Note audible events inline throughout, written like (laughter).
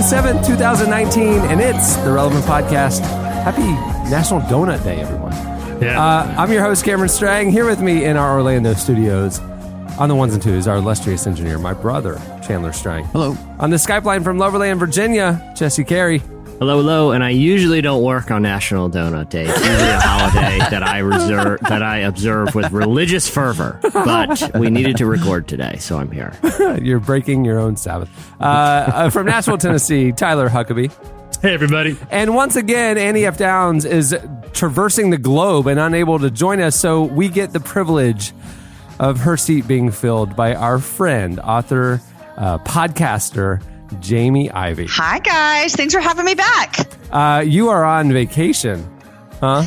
June 7th, 2019, and it's the Relevant Podcast. Happy National Donut Day, everyone. Yeah. Uh, I'm your host, Cameron Strang. Here with me in our Orlando studios on the ones and twos, our illustrious engineer, my brother, Chandler Strang. Hello. On the Skype line from Loverland, Virginia, Jesse Carey. Hello, hello, and I usually don't work on National Donut Day. It's usually a holiday (laughs) that I reserve that I observe with religious fervor. But we needed to record today, so I'm here. (laughs) You're breaking your own Sabbath. Uh, uh, from Nashville, Tennessee, Tyler Huckabee. hey, everybody. And once again, Annie F. Downs is traversing the globe and unable to join us, so we get the privilege of her seat being filled by our friend, author, uh, podcaster, Jamie Ivey. Hi, guys. Thanks for having me back. Uh, you are on vacation, huh?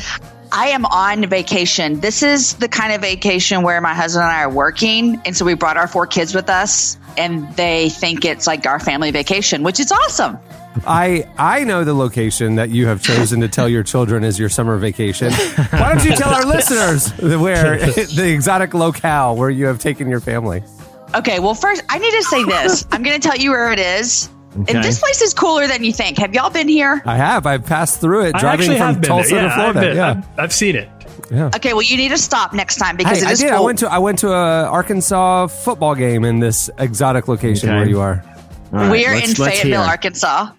I am on vacation. This is the kind of vacation where my husband and I are working. And so we brought our four kids with us, and they think it's like our family vacation, which is awesome. I I know the location that you have chosen to tell your children is your summer vacation. Why don't you tell our (laughs) listeners where (laughs) the exotic locale where you have taken your family? Okay, well, first, I need to say this. (laughs) I'm going to tell you where it is. Okay. And this place is cooler than you think. Have y'all been here? I have. I've passed through it I driving from have been Tulsa there. Yeah, to Florida. I've, been, yeah. I've, I've seen it. Okay, well, you need to stop next time because Hey, it I is did. I went to I went to a Arkansas football game in this exotic location Okay. where you are. All right, We're in Fayetteville, hear. Arkansas.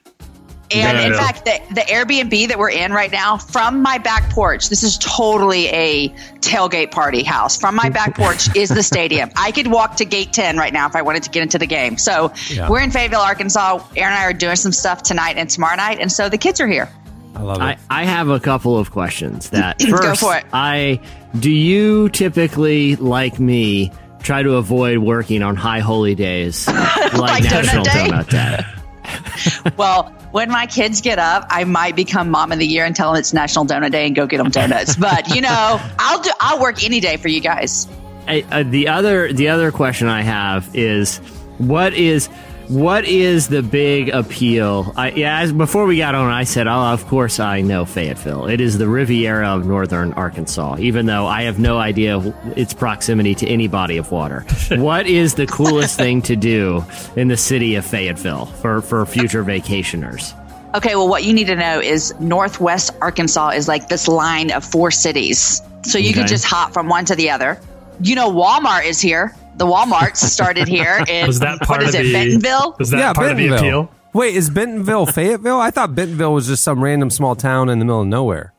And No, in no. fact, the, the Airbnb that we're in right now, from my back porch, this is totally a tailgate party house. From my back porch is the stadium. I could walk to gate 10 right now if I wanted to get into the game. So Yeah. we're in Fayetteville, Arkansas. Aaron and I are doing some stuff tonight and tomorrow night. And so the kids are here. I love it. I, I have a couple of questions. That (clears throat) Go first, for it. I do you typically like me try to avoid working on high holy days (laughs) like, Like Donut National Day? Donut Day? (laughs) Well, when my kids get up, I might become mom of the year and tell them it's National Donut Day and go get them donuts. (laughs) but you know, I'll do. I'll work any day for you guys. I, uh, the other the other question I have is what is what is the big appeal? I, yeah, as before we got on, I said, "Oh, of course I know Fayetteville. It is the Riviera of northern Arkansas." Even though I have no idea its proximity to any body of water, (laughs) what is the coolest thing to do in the city of Fayetteville for for future vacationers? Okay, well, what you need to know is Northwest Arkansas is like this line of four cities. So you Okay. could just hop from one to the other. You know, Walmart is here. The Walmarts started here. (laughs) In, Was that part what is of it, the Bentonville? Was that yeah, part of the appeal? Wait, is Bentonville Fayetteville? I thought Bentonville was just some random small town in the middle of nowhere.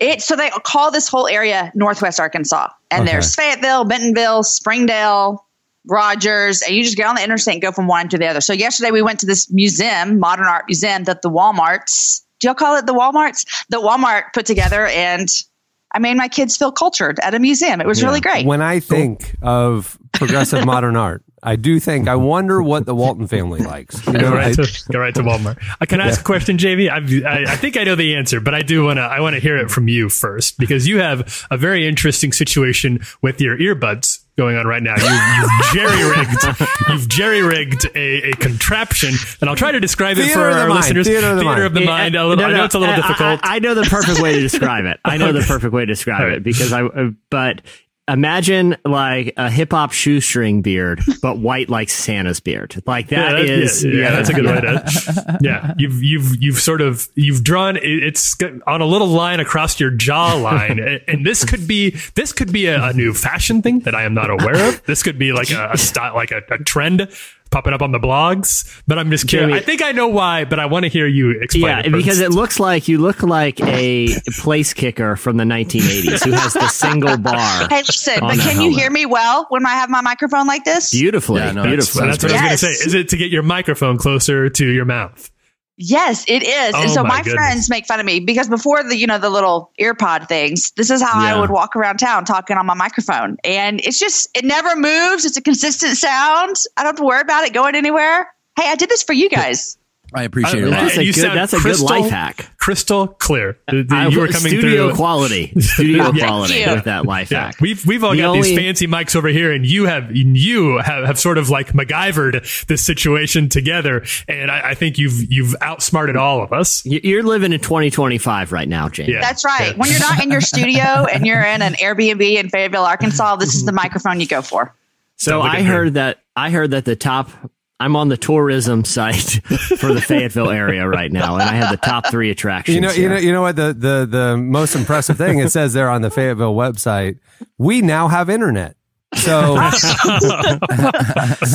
It, so they call this whole area Northwest Arkansas. And Okay. there's Fayetteville, Bentonville, Springdale, Rogers, and you just get on the interstate and go from one to the other. So yesterday we went to this museum, modern art museum that the Walmarts, do y'all call it the Walmarts? The Walmart put together and I made my kids feel cultured at a museum. It was really great. When I think of progressive modern art, I do think I wonder what the Walton family likes. You know, Go right, I- to, go right to Walmart. Uh, can I ask a question, JV? I've, I, I think I know the answer, but I do want to. I want to hear it from you first because you have a very interesting situation with your earbuds going on right now. You, you've jerry rigged. You've jerry rigged a, a contraption, and I'll try to describe it for of the our mind. listeners. Theater of the mind. of the mind. A little, No, I know it's a little I- I- difficult. I, know the perfect way to describe it. I know the perfect way to describe All right. it because I. uh, But imagine like a hip hop shoestring beard, but white like Santa's beard. Like that that- is. yeah, yeah, that's a good way to. Yeah, you've you've you've sort of you've drawn it's on a little line across your jawline, and- and this could be this could be a, a new fashion thing that I am not aware of. This could be like a, a style, like a, a trend popping up on the blogs. But I'm just curious. Jamie- I think I know why, but I want to hear you explain. Yeah, it first. because it looks like you look like a place kicker from the 1980s who has the single bar. Hey, listen, but can you hear me well when I have my microphone like this? Beautifully, Yeah, no, beautifully. So that's what I was going to say. Is it to get your microphone closer to your mouth? Yes, it is. and Oh, so my my, friends make fun of me because before the, you know, the little earpod things, this is how Yeah. I would walk around town talking on my microphone. And it's just, it never moves. It's a consistent sound. I don't have to worry about it going anywhere. Hey, I did this for you guys. I appreciate it. That's a you good- that's a good crystal- life hack. Crystal clear. The- the- I- you were coming studio through. quality, (laughs) studio Yeah. quality Thank you. with that life Yeah, hack. we've we've all The got these fancy mics over here, and you have you have, have sort of like MacGyvered this situation together, and I, I think you've you've outsmarted all of us. You're living in 2025 right now, James. Yeah. That's right. Yeah. When you're not in your studio and you're in an Airbnb in Fayetteville, Arkansas, this is the microphone you go for. So I like I a heard that I heard that the top. I'm on the tourism site (laughs) for the Fayetteville area right now, and I have the top three attractions. You know, you know, you know what the, the the most impressive thing it says there on the Fayetteville website. We now have internet. So (laughs)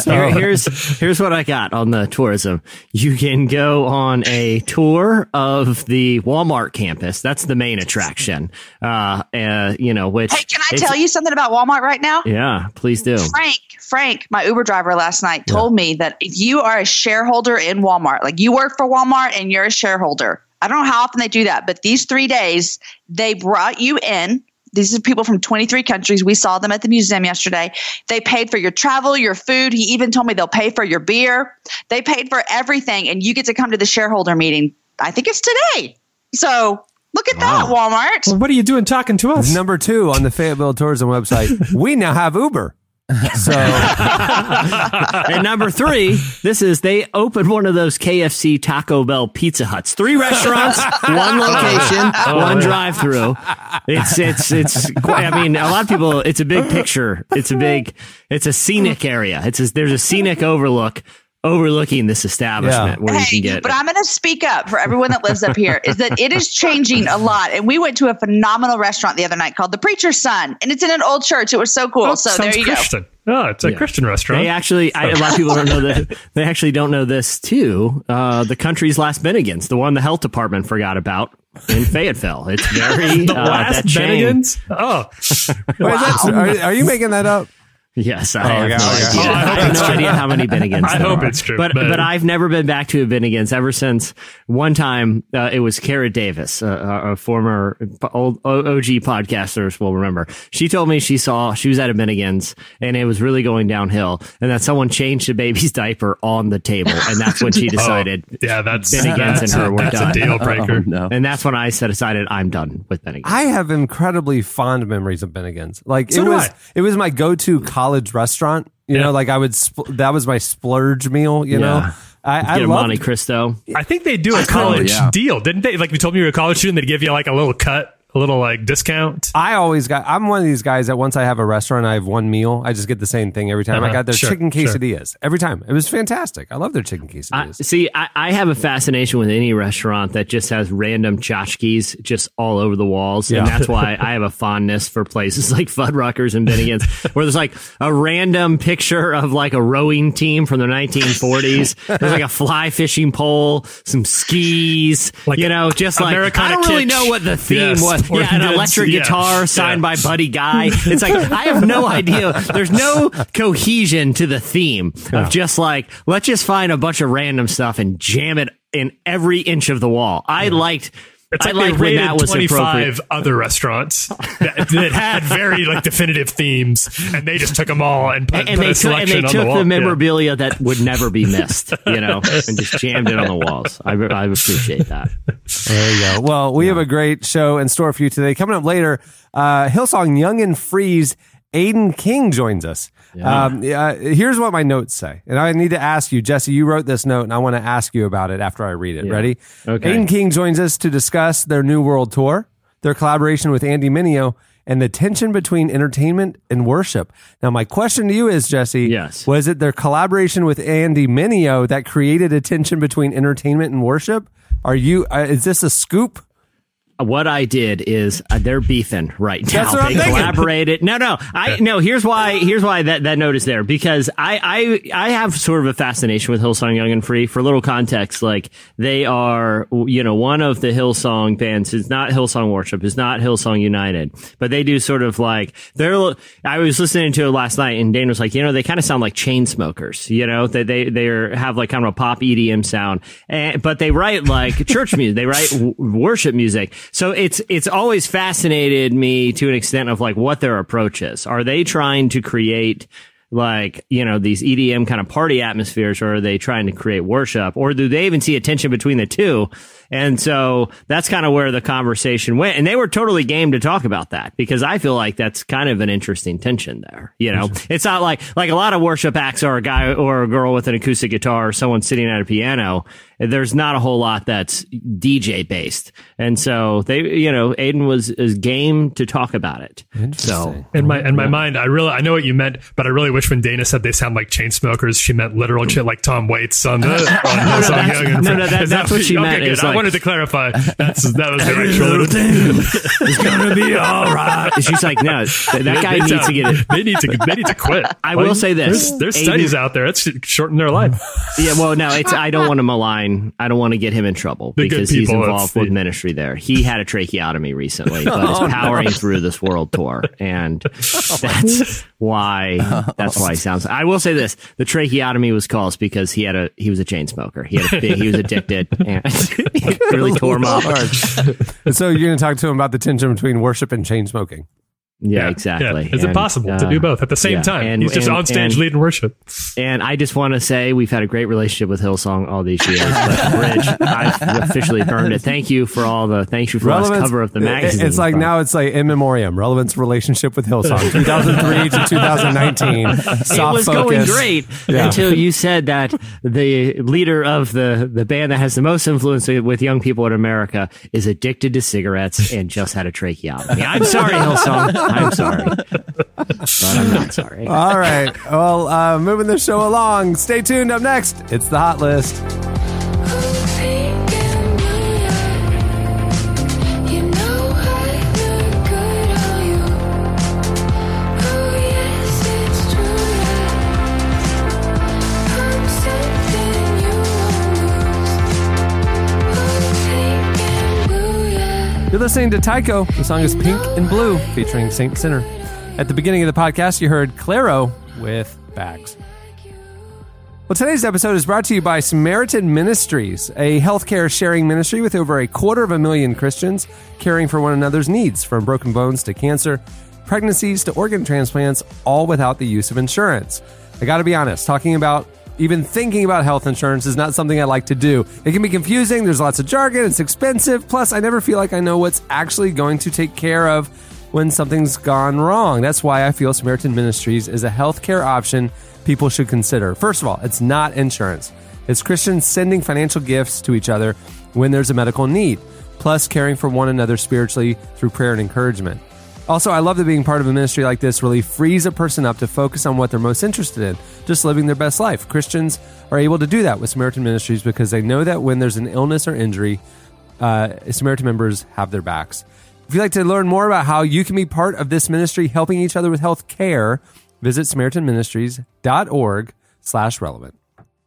Here- here's here's what I got on the tourism. You can go on a tour of the Walmart campus. That's the main attraction. Uh, uh you know, which Hey, can I tell you something about Walmart right now? Yeah, please do. Frank, Frank, my Uber driver last night told me that if you are a shareholder in Walmart, like you work for Walmart and you're a shareholder, I don't know how often they do that, but these three days they brought you in. These are people from 23 countries. We saw them at the museum yesterday. They paid for your travel, your food. He even told me they'll pay for your beer. They paid for everything, and you get to come to the shareholder meeting. I think it's today. So look at that, Walmart. Well, what are you doing talking to us? number two on the Fayetteville Tourism website, (laughs) we now have Uber. (laughs) So and number three, this is they opened one of those KFC Taco Bell Pizza Huts. Three restaurants, (laughs) one oh, location, oh, one drive through. It's it's it's quite, I mean, a lot of people it's a big picture. It's a big it's a scenic area. It's a, there's a scenic overlook overlooking this establishment where you can get but I'm going to speak up for everyone that lives up here. Is that it is changing a lot, and we went to a phenomenal restaurant the other night called the Preacher's Son, and it's in an old church. It was so cool. Oh, so there you Christian. Oh, it's a Christian restaurant. They actually, I, a lot of people don't know that. (laughs) They actually don't know this too. Uh, the country's last Bennigan's, the one the health department forgot about in Fayetteville. It's (laughs) very the uh, last that Bennigan's. Oh, (laughs) Wait, is that- are, are you making that up? Yes, I have okay, no okay. idea. Oh, I I have it's no true. idea how many Bennigan's. (laughs) I there hope are. it's true, but, but- but I've never been back to a Bennigan's ever since one time. Uh, it was Kara Davis, uh, a former old OG podcasters will remember. She told me she saw she was at a Bennigan's and it was really going downhill, and that someone changed the baby's (laughs) diaper on the table, and that's when she (laughs) decided. Oh, yeah, that's Bennigan's that's, and her were that's done. a deal breaker. Oh, no. And that's when I said decided I'm done with Bennigan's. I have incredibly fond memories of Bennigan's. Like So it do was, I. it was my go-to college restaurant. You Yeah. know, like I would, spl- that was my splurge meal. You know, Yeah. I, I Get a loved Monte Cristo. I think they do a college yeah. deal, didn't they? Like you told me you were a college student, they'd give you like a little cut, a little like discount. I always got. I'm one of these guys that once I have a restaurant, I have one meal. I just get the same thing every time. I Uh-huh. got their Sure, chicken sure. quesadillas every time. It was fantastic. I love their chicken I, quesadillas. see, I, I have a fascination with any restaurant that just has random tchotchkes just all over the walls, Yeah. and that's why I have a fondness for places (laughs) like Fuddruckers and Bennigan's, (laughs) where there's like a random picture of like a rowing team from the 1940s. There's like a fly fishing pole, some skis, Like you know, just like Americana I don't really know what the theme Yes. was. Yeah, an electric yeah. guitar signed Yeah. by Buddy Guy. (laughs) It's like I have no idea. There's no cohesion to the theme of just like let's just find a bunch of random stuff and jam it in every inch of the wall. I liked. It's I like they when rated that was 25 other restaurants that, that had very like definitive themes, and they just took them all and put, And, and put they a took, and selection they on took the the, wall. Yeah. memorabilia that would never be missed, you know, and just jammed it on the (laughs) walls. I, I appreciate that. There you go. Well, we have a great show in store for you today. Coming up later, uh, Hillsong Young and Free's. Aodhan King joins us. Um, uh, here's what my notes say, and I need to ask you, Jesse. You wrote this note, and I want to ask you about it after I read it. Ready? Okay. Aodhan King joins us to discuss their new world tour, their collaboration with Andy Mineo, and the tension between entertainment and worship. Now, my question to you is, Jesse, Yes. was it their collaboration with Andy Mineo that created a tension between entertainment and worship? Are you? Uh, is this a scoop? What I did is uh, they're beefing right now. That's what I'm they thinking. collaborated. No, no, I no. Here's why. Here's why that that note is there because I I I have sort of a fascination with Hillsong Young and Free. For a little context, like they are, you know, one of the Hillsong bands. It's not Hillsong Worship. It's not Hillsong United, but they do sort of like they're. I was listening to it last night, and Dane was like, you know, they kind of sound like chain smokers. You know, that they they are, have like kind of a pop EDM sound, and, but they write like church music. They write w- worship music. So it's it's always fascinated me to an extent of like what their approach is. Are they trying to create like you know these EDM kind of party atmospheres, or are they trying to create worship, or do they even see a tension between the two? And so that's kind of where the conversation went. And they were totally game to talk about that because I feel like that's kind of an interesting tension there. You know, mm-hmm. it's not like, like a lot of worship acts are a guy or a girl with an acoustic guitar or someone sitting at a piano. There's not a whole lot that's DJ based. And so they, you know, Aodhan was is game to talk about it. So In my in my mind, I really I know what you meant, but I really wish when Dana said they sound like chain smokers, she meant literal shit like Tom Waits on the. (laughs) on Hillsong that's- no, no, that- Is that's what she okay, meant. Good. It's I like- wanted to clarify. That's that was the actual. (laughs) it's gonna be all right. She's like, no, th- that guy needs sound- to get it. They need to. They need to quit. I will say this. There's, there's Aodhan- studies out there. It's shortened their life. (laughs) Yeah, well, no, it's I don't want to malign. I don't want to get him in trouble The good because he's involved it's the- with ministry there. He had a tracheotomy recently, but is (laughs) oh, powering through this world tour, and that's why that's why he sounds. I will say this: the tracheotomy was caused because he had a he was a chain smoker. He had a he was addicted, and it really tore him (laughs) up. (laughs) so you're going to talk to him about the tension between worship and chain smoking. Yeah, exactly. Yeah. Is And, it possible to uh, do both at the same yeah, time? and- He's just and- on stage and- leading worship. And I just want to say we've had a great relationship with Hillsong all these years. But Bridge, I've officially burned it. Thank you for all the thank you for last cover of the it- magazine. It's like now it's like in memoriam. Relevance relationship with Hillsong, (laughs) 2003 to 2019. Soft it was going focus. great Yeah. until you said that the leader of the, the band that has the most influence with young people in America is addicted to cigarettes and just had a tracheotomy. I'm sorry, Hillsong. I'm sorry. (laughs) But I'm not sorry. All right. Well, uh, moving the show along. Stay tuned. Up next, it's the hot list. You're listening to Tycho. The song is Pink and Blue, featuring Saint Sinner. At the beginning of the podcast, you heard Clairo with Bags. Well, today's episode is brought to you by Samaritan Ministries, a healthcare sharing ministry with over a quarter of a million Christians caring for one another's needs, from broken bones to cancer, pregnancies to organ transplants, all without the use of insurance. I got to be honest, talking about even thinking about health insurance is not something I like to do. It can be confusing, there's lots of jargon, it's expensive, plus, I never feel like I know what's actually going to take care of when something's gone wrong. That's why I feel Samaritan Ministries is a healthcare option people should consider. First of all, it's not insurance. It's Christians sending financial gifts to each other when there's a medical need, plus caring for one another spiritually through prayer and encouragement. Also, I love that being part of a ministry like this really frees a person up to focus on what they're most interested in, just living their best life. Christians are able to do that with Samaritan Ministries because they know that when there's an illness or injury, uh, Samaritan members have their backs. If you'd like to learn more about how you can be part of this ministry helping each other with health care, visit samaritanministries.org slash relevant.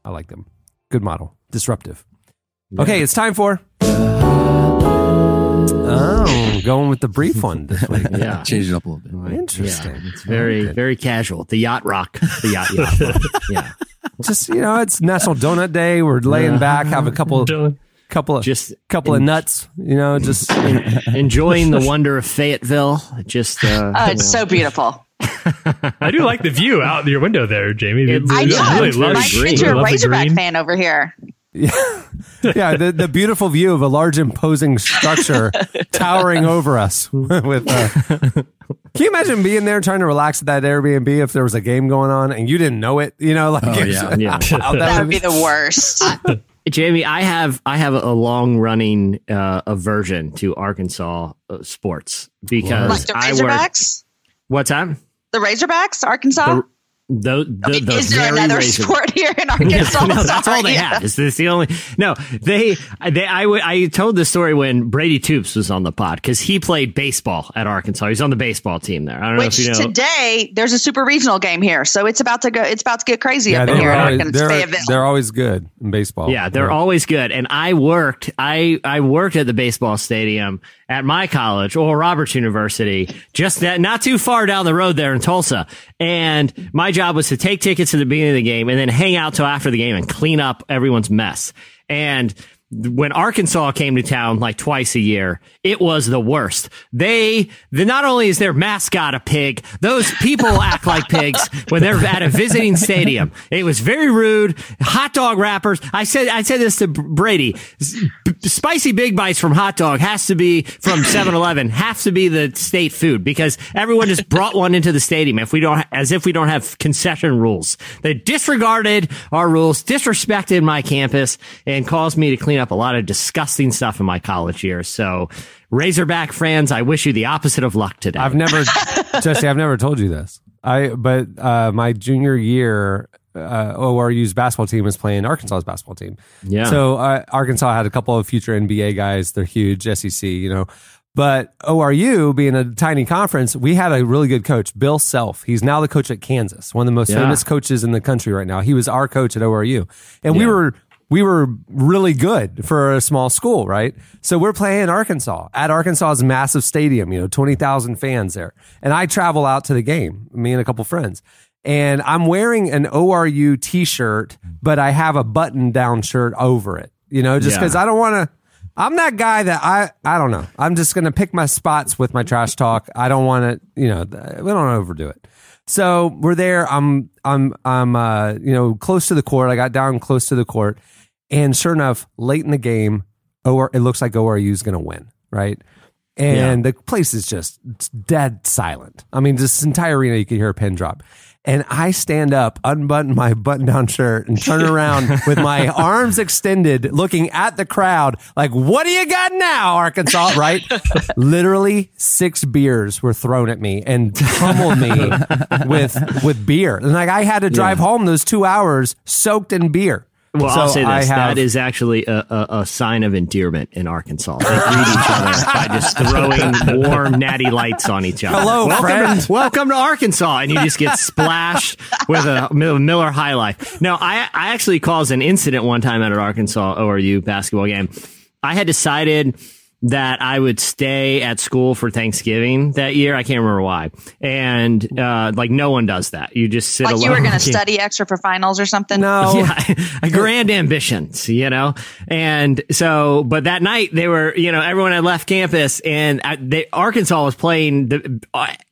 I like them. Good model. Disruptive. Okay, it's time for... Oh, going with the brief one this week. (laughs) Yeah. Change it up a little bit. Interesting. Yeah, it's very, very casual. The yacht rock. The yacht, yacht rock. (laughs) Yeah. Just you know, it's National Donut Day. We're laying back, have a couple, Dylan. couple of, Just couple of nuts. You know, just enjoying the wonder of Fayetteville. Just, uh, Oh, it's so beautiful. (laughs) I do like the view out your window there, Jamie. It I really know. Yeah, really it's love very My green. kids are a love the Razorback green. fan over here. (laughs) yeah, the, the beautiful view of a large imposing structure (laughs) towering over us. (laughs) with, uh, can you imagine being there trying to relax at that Airbnb if there was a game going on and you didn't know it? You know, like Oh, yeah. yeah. wow, that That would would be the worst. Jamie, I have I have a long running uh, aversion to Arkansas uh, sports because like the I work. Razorbacks? What's that? The Razorbacks, Arkansas? The, The, the, the Is there very another Razor- sport (laughs) here in (laughs) Arkansas? no, that's all they Sorry. have. Is this the only? No, they. They. I. w- I told the story when Brady Toops was on the pod because he played baseball at Arkansas. He's on the baseball team there. I don't Which know if you know. today there's a super regional game here, so it's about to go. It's about to get crazy Yeah, up in they're, here in Arkansas. they're, they're always good in baseball. Yeah, they're always good. And I worked, I, I worked at the baseball stadium at my college, Oral Roberts University, just that, not too far down the road there in Tulsa. And my job was to take tickets to the beginning of the game and then hang out till after the game and clean up everyone's mess. And when Arkansas came to town like twice a year, it was the worst. They, the, not only is their mascot a pig, those people (laughs) act like pigs when they're at a visiting stadium. It was very rude. Hot dog wrappers. I said, I said this to Brady. Spicy big bites from hot dog has to be from 7-Eleven, has to be the state food because everyone just brought one into the stadium if we don't, as if we don't have concession rules. They disregarded our rules, disrespected my campus and caused me to clean up a lot of disgusting stuff in my college years. So Razorback fans, I wish you the opposite of luck today. I've never, (laughs) Jesse, I've never told you this. I, but uh, my junior year, uh, ORU's basketball team was playing Arkansas's basketball team. Yeah. So uh, Arkansas had a couple of future NBA guys. They're huge, SEC, you know. But ORU being a tiny conference, we had a really good coach, Bill Self. He's now the coach at Kansas, one of the most Yeah. famous coaches in the country right now. He was our coach at ORU, and we were we were really good for a small school, right? So we're playing Arkansas at Arkansas's massive stadium, you know, 20,000 fans there. And I travel out to the game, me and a couple friends. And I'm wearing an ORU t shirt, but I have a button down shirt over it, you know, just Yeah. because I don't want to. I'm that guy that I, I don't know. I'm just going to pick my spots with my trash talk. I don't want to, you know, we don't overdo it. So we're there. I'm I'm I'm uh you know close to the court. I got down close to the court, and sure enough, late in the game, or it looks like ORU is going to win, right? And the place is just dead silent. I mean, this entire arena, you can hear a pin drop. And I stand up, unbutton my button down shirt, and turn (laughs) around with my arms extended, looking at the crowd, like, what do you got now, Arkansas? Right? (laughs) Literally six beers were thrown at me and pummeled me (laughs) with with beer. And like I had to drive home those two hours soaked in beer. Well, So I'll say this: have- that is actually a, a, a sign of endearment in Arkansas. They greet each other (laughs) by just throwing warm, natty lights on each other. Hello, welcome friend. To, welcome to Arkansas, and you just get splashed with a Miller High Life. No, I I actually caused an incident one time at an Arkansas ORU basketball game. I had decided that I would stay at school for Thanksgiving that year. I can't remember why. And uh, like no one does that. You just sit like alone. you were going (laughs) to study extra for finals or something. No. (laughs) Yeah, (laughs) grand ambitions, you know? And so, but that night they were, you know, everyone had left campus and uh, they, Arkansas was playing the,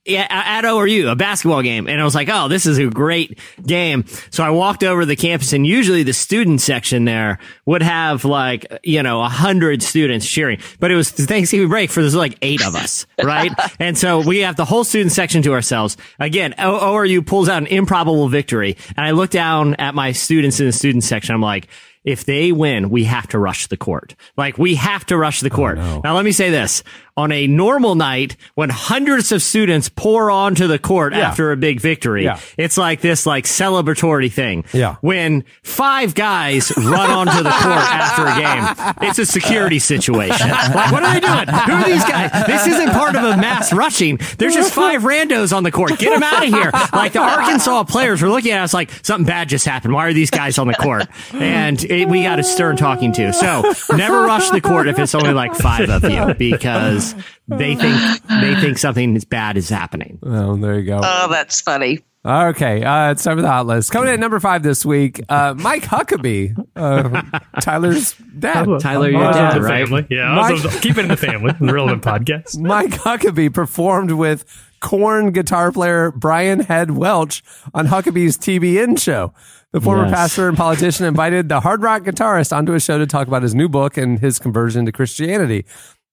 uh, at ORU, a basketball game. And I was like, oh, this is a great game. So I walked over the campus and usually the student section there would have like, you know, a hundred students cheering, but it was Thanksgiving break for there's like eight of us, (laughs) right? and so we have the whole student section to ourselves. Again, ORU pulls out an improbable victory. And I look down at my students in the student section. I'm like, if they win, we have to rush the court. Like we have to rush the court. Now let me say this. On a normal night, when hundreds of students pour onto the court Yeah. after a big victory, Yeah. it's like this like celebratory thing. Yeah. When five guys run onto the court (laughs) after a game, it's a security situation. (laughs) Like, what are they doing? Who are these guys? This isn't part of a mass rushing. There's just five randos on the court. Get them out of here. Like the Arkansas players were looking at us like something bad just happened. Why are these guys on the court? And it, we got a stern talking to. So never rush the court if it's only like five of you because they think they think something bad is happening. Oh, there you go. Oh, that's funny. Okay, uh, it's time for the hot list. Coming in at number five this week, uh, Mike Huckabee, uh, Tyler's dad. Tyler, your Uh, dad, the right? family. Yeah, Mike- also, keep it in the family. Relevant podcast. (laughs) Mike Huckabee performed with Korn guitar player Brian Head Welch on Huckabee's TBN show. The former Yes. pastor and politician invited the hard rock guitarist onto a show to talk about his new book and his conversion to Christianity.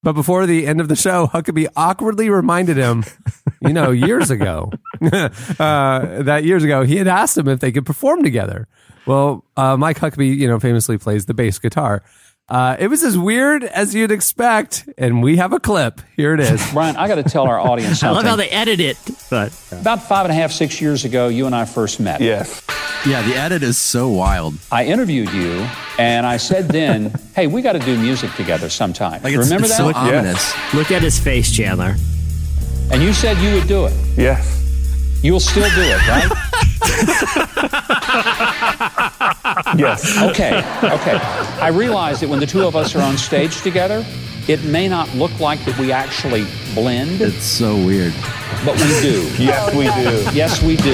But before the end of the show, Huckabee awkwardly reminded him, you know, years ago, (laughs) uh, that years ago, he had asked him if they could perform together. Well, uh, Mike Huckabee, you know, famously plays the bass guitar. Uh, it was as weird as you'd expect, and we have a clip. Here it is. (laughs) Brian, I got to tell our audience (laughs) I love how they edit it, but About five and a half, six years ago, you and I first met. Yes. Yeah, the edit is so wild. I interviewed you, and I said then, (laughs) "Hey, we got to do music together sometime." Like it's, Remember it's that? so ominous. look at his face, Chandler. and you said you would do it. Yes. You'll still do it, right? (laughs) Yes. okay. Okay. I realize that when the two of us are on stage together, it may not look like that we actually blend, It's so weird. but we do. (laughs) Yes, we oh, do. Yes, we do.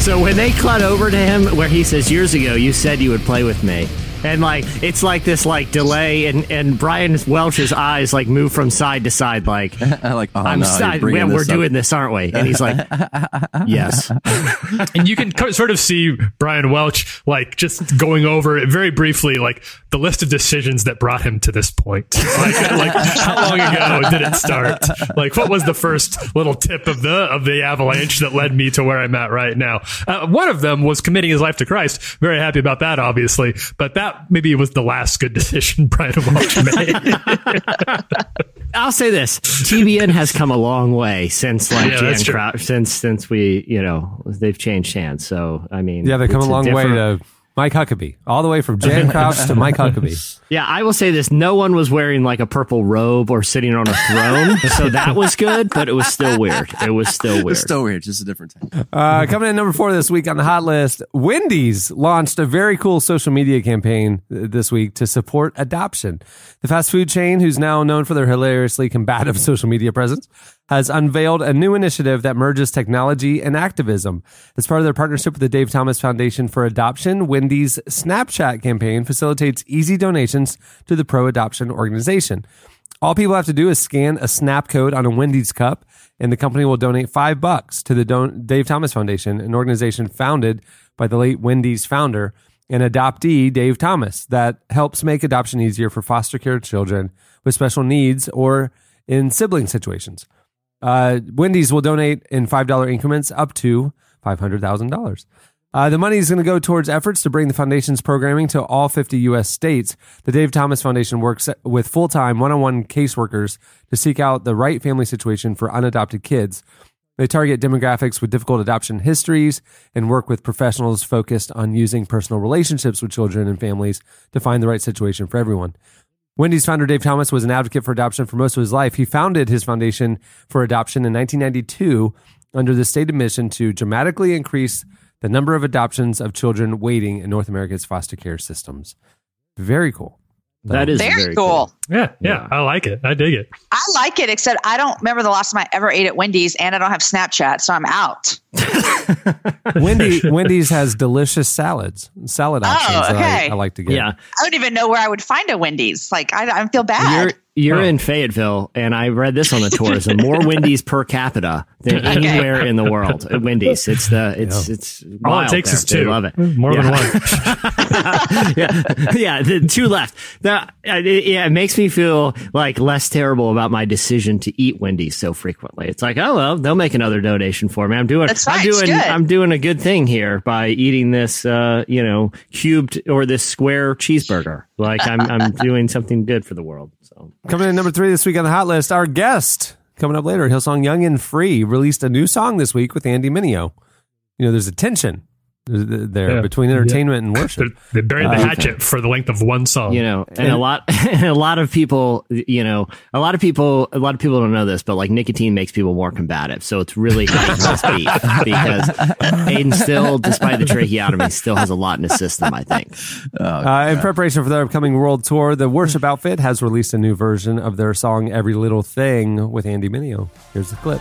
So when they cut over to him, where he says, "Years ago, you said you would play with me," and like it's like this like delay, and and Brian Welch's eyes like move from side to side, like (laughs) I like, oh, I'm no, sti- you're yeah, we're up. doing this, aren't we? And he's like, (laughs) "Yes." (laughs) and you can co- sort of see Brian Welch like just going over it very briefly, like the list of decisions that brought him to this point. Like, like how long ago did it start? Like what was the first little tip of the of the avalanche that led me to where I'm at right now? Uh, one of them was committing his life to Christ. Very happy about that, obviously, but that maybe it was the last good decision (laughs) Brian Welch made. (laughs) I'll say this: TBN has come a long way since like Yeah, Jan that's true. Krau- since since we you know they've changed hands. So I mean, Yeah, they come it's a long way different- to Mike Huckabee, all the way from Jan (laughs) Crouch to Mike Huckabee. Yeah, I will say this: no one was wearing like a purple robe or sitting on a throne, so that was good. But it was still weird. It was still weird. It's still weird, just a different time. Uh, coming in number four this week on the hot list, Wendy's launched a very cool social media campaign this week to support adoption. The fast food chain, who's now known for their hilariously combative (laughs) social media presence, has unveiled a new initiative that merges technology and activism. As part of their partnership with the Dave Thomas Foundation for Adoption, Wendy's Snapchat campaign facilitates easy donations to the pro adoption organization. All people have to do is scan a snap code on a Wendy's cup, and the company will donate five bucks to the Don- Dave Thomas Foundation, an organization founded by the late Wendy's founder and adoptee Dave Thomas that helps make adoption easier for foster care children with special needs or in sibling situations. Uh, Wendy's will donate in $5 increments up to $500,000. Uh, the money is going to go towards efforts to bring the foundation's programming to all 50 U.S. states. The Dave Thomas Foundation works with full time one on one caseworkers to seek out the right family situation for unadopted kids. They target demographics with difficult adoption histories and work with professionals focused on using personal relationships with children and families to find the right situation for everyone. Wendy's founder Dave Thomas was an advocate for adoption for most of his life. He founded his foundation for adoption in 1992 under the stated mission to dramatically increase the number of adoptions of children waiting in North America's foster care systems. Very cool. That is Very, very, cool. yeah, yeah, I like it. I dig it. I like it, except I don't remember the last time I ever ate at Wendy's, and I don't have Snapchat, so I'm out. (laughs) Wendy, (laughs) Wendy's has delicious salads, salad Oh, options that I, okay. I like to get. Yeah, I don't even know where I would find a Wendy's. Like I, I feel bad. you're you're in Fayetteville, and I read this on the tourism. More Wendy's per capita than (laughs) Okay. anywhere in the world. At Wendy's, it's the it's it's All wild it takes there. is They love it. More Yeah. than one. (laughs) (laughs) yeah, yeah, the two left. That uh, it, yeah, it makes me feel like less terrible about my decision to eat Wendy's so frequently. It's like, oh well, they'll make another donation for me. I'm doing, That's I'm right, it's doing, good. I'm doing a good thing here by eating this, uh, you know, cubed or this square cheeseburger. Like I'm, I'm (laughs) doing something good for the world. So Coming in number three this week on the hot list, our guest coming up later, Hillsong Young and Free released a new song this week with Andy Mineo. You know, there's a tension there Yeah. between entertainment and They're- worship. They buried the Uh, hatchet for the length of one song. you know, and a lot, (laughs) and a lot of people, you know, a lot of people, a lot of people don't know this, but like nicotine makes people more combative. So it's really heightened this beef because Aodhan still, despite the tracheotomy, still has a lot in his system. I think. Uh, in preparation for their upcoming world tour, the worship outfit has released a new version of their song "Every Little Thing" with Andy Mineo. Here's the clip.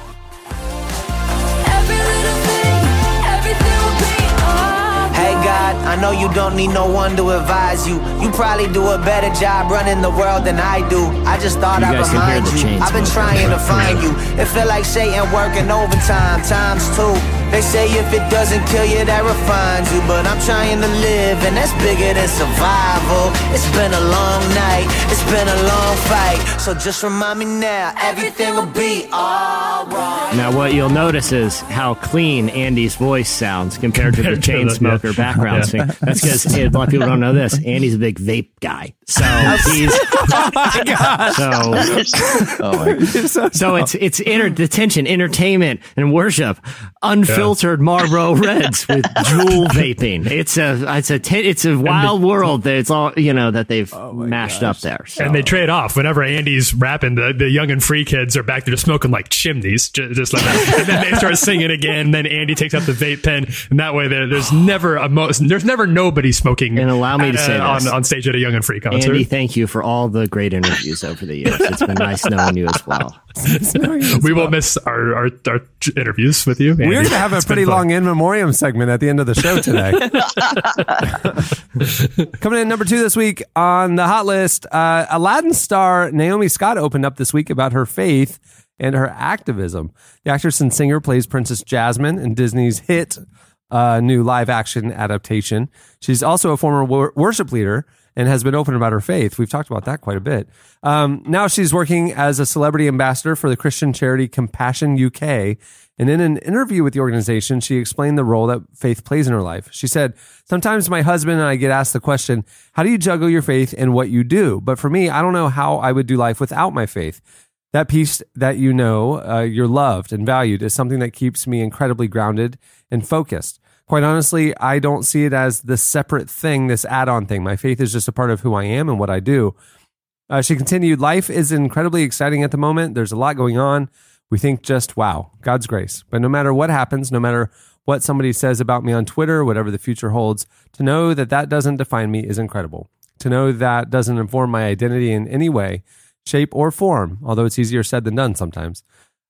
I know you don't need no one to advise you. You probably do a better job running the world than I do. I just thought You I'd remind you. I've been trying to (laughs) find you. It feel like Satan working overtime times two. They say if it doesn't kill you, that refines you. But I'm trying to live, and that's bigger than survival. It's been a long night, it's been a long fight. So just remind me now, everything will be alright. Now, what you'll notice is how clean Andy's voice sounds compared to the Compared to chain the- smoker yeah. background Yeah. sing. That's because a lot of people don't know this. Andy's a big vape guy, so he's (laughs) oh my god! so Oh my (laughs) so, so it's it's inter- detention, entertainment, and worship. Unfiltered Marlboro (laughs) Reds with Juul vaping. It's a it's a it's a wild world that it's all you know that they've oh mashed up there. So. And they trade off. Whenever Andy's rapping, the, the young and free kids are back there just smoking like chimneys, just, just like that. And then they start singing again. And then Andy takes out the vape pen, and that way there, there's never a mo- there's never nobody smoking. And allow me at to a- say uh, on, this. on stage at a young and free concert. Andy, thank you for all the great interviews over the years. It's been nice knowing you as well. (laughs) we will miss our, our, our interviews with you. We're Andy. going to have a pretty long in memoriam segment at the end of the show today. (laughs) Coming in number two this week on the hot list, uh, Aladdin star Naomi Scott opened up this week about her faith and her activism. The actress and singer plays Princess Jasmine in Disney's hit uh, new live action adaptation. She's also a former wor- worship leader and has been open about her faith. We've talked about that quite a bit. Um, now she's working as a celebrity ambassador for the Christian charity Compassion UK. And in an interview with the organization, she explained the role that faith plays in her life. She said, Sometimes my husband and I get asked the question, How do you juggle your faith and what you do? But for me, I don't know how I would do life without my faith. That piece that you know uh, you're loved and valued is something that keeps me incredibly grounded and focused. Quite honestly, I don't see it as this separate thing, this add on thing. My faith is just a part of who I am and what I do. Uh, she continued, Life is incredibly exciting at the moment. There's a lot going on. We think just, wow, God's grace. But no matter what happens, no matter what somebody says about me on Twitter, whatever the future holds, to know that that doesn't define me is incredible. To know that doesn't inform my identity in any way, shape, or form, although it's easier said than done sometimes.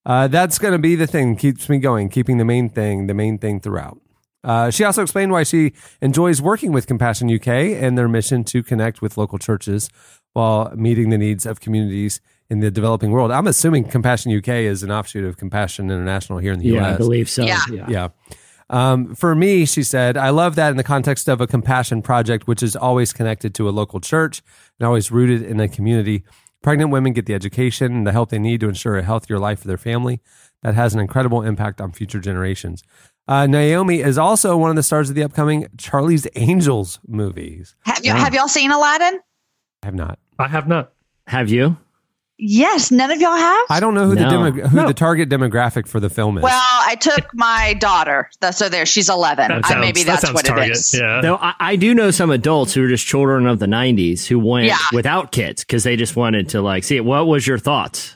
Uh, that's going to be the thing keeps me going, keeping the main thing, the main thing throughout. Uh, she also explained why she enjoys working with Compassion UK and their mission to connect with local churches while meeting the needs of communities in the developing world. I'm assuming Compassion UK is an offshoot of Compassion International here in the US. Yeah, US. I believe so. Yeah. Yeah. Um, for me, she said, I love that in the context of a compassion project, which is always connected to a local church and always rooted in a community. Pregnant women get the education and the help they need to ensure a healthier life for their family. That has an incredible impact on future generations. Uh, Naomi is also one of the stars of the upcoming Charlie's Angels movies. Have you have y'all seen Aladdin? I have not. I have not. Have you? Yes, none of y'all have. I don't know who No. the demo- who No. the target demographic for the film is. well, I took my daughter. So there, she's eleven. That I, maybe that's sounds what target. it is. Yeah. Though I, I do know some adults who are just children of the '90s who went Yeah. without kids because they just wanted to like see it. What was your thoughts?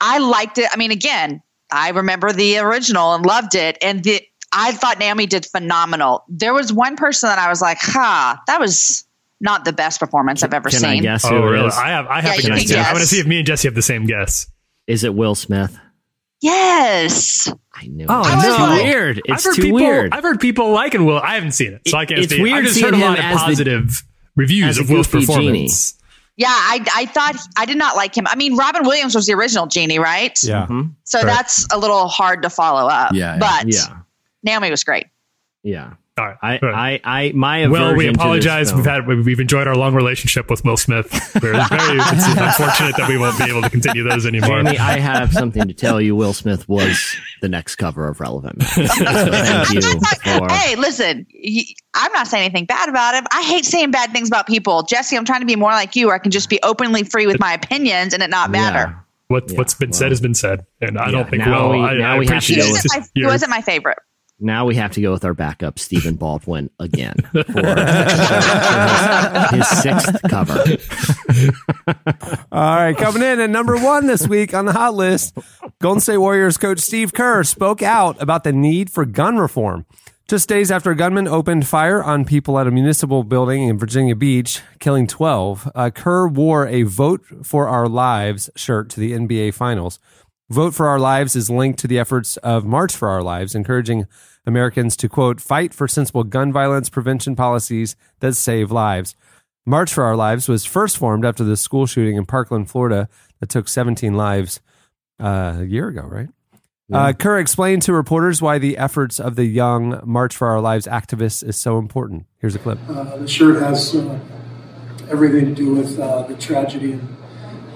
I liked it. I mean, again, I remember the original and loved it, and the I thought Naomi did phenomenal. There was one person that I was like, "Ha, that was not the best performance I've ever Can seen." I guess Oh, really? is? I have. I have Yeah, a you guess. I guess. want to see if me and Jesse have the same guess. Is it Will Smith? Yes. I knew. Oh, it. it's no. too weird. It's too people. weird. I've heard people liking Will. I haven't seen it, so I can't. It's speak. weird I just seeing heard a lot of as the- positive reviews of Will's goofy performance. Yeah, I I thought I did not like him. I mean, Robin Williams was the original genie, right? yeah. Mm-hmm. So Correct. that's a little hard to follow up. Yeah, yeah. But yeah, Naomi was great. yeah. All right. I, All right. I, I, my well, we aversion to this apologize. We've had we've enjoyed our long relationship with Will Smith. We're very it's (laughs) unfortunate that we won't be able to continue those anymore. Jeremy, I have something to tell you. Will Smith was the next cover of Relevant. So thank (laughs) you for. Hey, listen, I'm not saying anything bad about him. I hate saying bad things about people. Jesse, I'm trying to be more like you, where I can just be openly free with my opinions and it not matter. what Yeah, what's been said has been said, and I Yeah, don't think now Will. we- I, now I we have to He appreciate with- wasn't, my, he wasn't my favorite. Now we have to go with our backup, Stephen Baldwin, again for his, his sixth cover. All right, coming in at number one this week on the hot list, Golden State Warriors coach Steve Kerr spoke out about the need for gun reform. Just days after a gunman opened fire on people at a municipal building in Virginia Beach, killing 12, uh, Kerr wore a Vote for Our Lives shirt to the NBA Finals. Vote for Our Lives is linked to the efforts of March for Our Lives, encouraging Americans to, quote, fight for sensible gun violence prevention policies that save lives. March for Our Lives was first formed after the school shooting in Parkland, Florida, that took 17 lives uh, a year ago, right? Uh, Kerr explained to reporters why the efforts of the young March for Our Lives activists is so important. Here's a clip. Uh, the shirt has uh, everything to do with uh, the tragedy in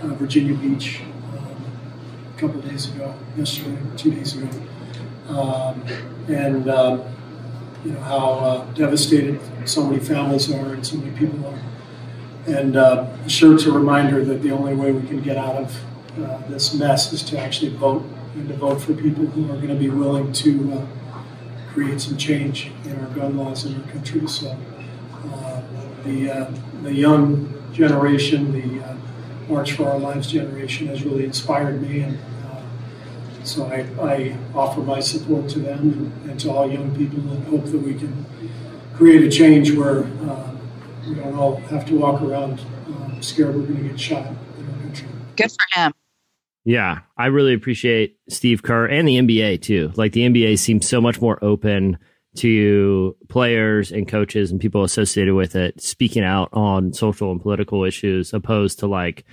uh, Virginia Beach um, a couple of days ago, yesterday, two days ago, um, and um, you know how uh, devastated so many families are and so many people are. And uh, the shirt's a reminder that the only way we can get out of uh, this mess is to actually vote and to vote for people who are going to be willing to uh, create some change in our gun laws in our country. So uh, the uh, the young generation, the uh, March for Our Lives generation, has really inspired me, and so I, I offer my support to them and, and to all young people, and hope that we can create a change where uh, we don't all have to walk around um, scared we're going to get shot in our country. Good for him. Yeah, I really appreciate Steve Kerr and the NBA too. Like the NBA seems so much more open to players and coaches and people associated with it speaking out on social and political issues opposed to like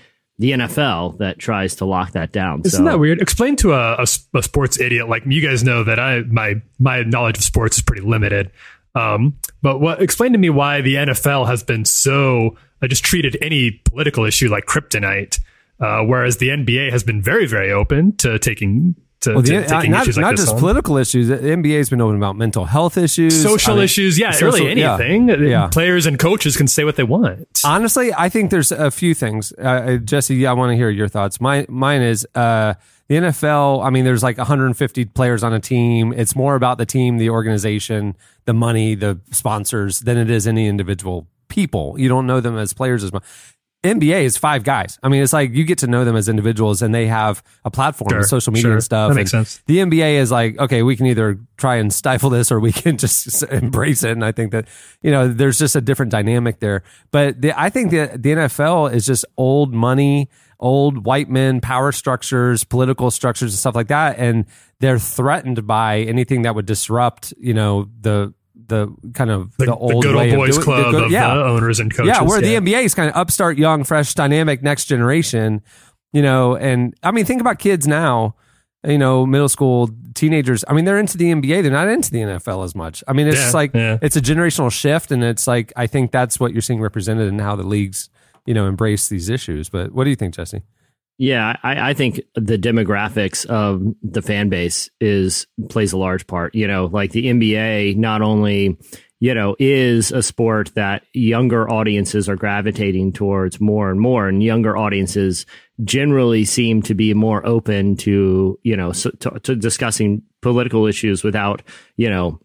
the NFL that tries to lock that down. Isn't that weird? Explain to a, a, a sports idiot like. You guys know that I my my knowledge of sports is pretty limited. Um, but what explain to me why the NFL has been so uh, just treated any political issue like kryptonite, uh, whereas the NBA has been very very open to taking to, Well, to uh, not like not just on. political issues. The NBA's been open about mental health issues, social I mean, issues, yeah, social- really anything. Yeah. Players and coaches can say what they want. Honestly, I think there's a few things. Uh, Uh, Jesse, I want to hear your thoughts. My, mine is uh, the NFL. I mean, there's like 150 players on a team. It's more about the team, the organization, the money, the sponsors than it is any individual people. You don't know them as players as much. NBA is five guys. I mean, it's like you get to know them as individuals and they have a platform Sure, and social media sure. and stuff. That makes And sense. The NBA is like, okay, we can either try and stifle this or we can (laughs) just embrace it. And I think that, you know, there's just a different dynamic there. But the, I think that the NFL is just old money, old white men, power structures, political structures and stuff like that. And they're threatened by anything that would disrupt, you know, the, the kind of The, the, the old good old boys doing- the club good- of yeah. uh, owners and coaches. Yeah, where the NBA is kind of upstart, young, fresh, dynamic, next generation. You know, and I mean, think about kids now. You know, middle school teenagers. I mean, they're into the NBA. They're not into the NFL as much. I mean, it's Yeah, just like yeah. it's a generational shift, and it's like I think that's what you're seeing represented in how the leagues, you know, embrace these issues. But what do you think, Jesse? Yeah, I, I think the demographics of the fan base is plays a large part. You know, like the NBA not only you know is a sport that younger audiences are gravitating towards more and more, and younger audiences generally seem to be more open to you know so, to, to discussing political issues without you know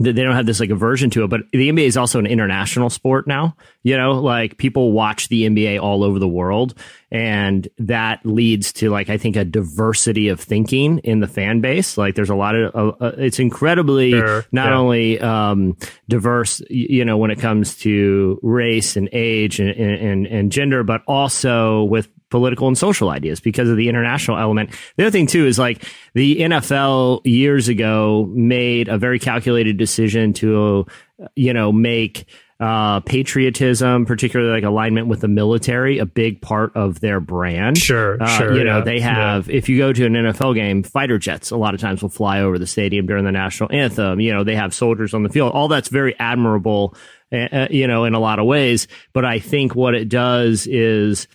they they don't have this like aversion to it, but the NBA is also an international sport now. You know, like people watch the NBA all over the world, and that leads to like I think a diversity of thinking in the fan base. Like there's a lot of uh, uh, it's incredibly Sure, not yeah. only um, diverse, you know, when it comes to race and age and, and and gender, but also with political and social ideas because of the international element. The other thing too is like the NFL years ago made a very calculated decision to, uh, you know, make uh, patriotism, particularly like alignment with the military, a big part of their brand. Sure, Uh, sure, You know, yeah, they have, if you go to an NFL game, fighter jets a lot of times will fly over the stadium during the national anthem. You know, they have soldiers on the field. All that's very admirable, uh, you know, in a lot of ways. But I think what it does is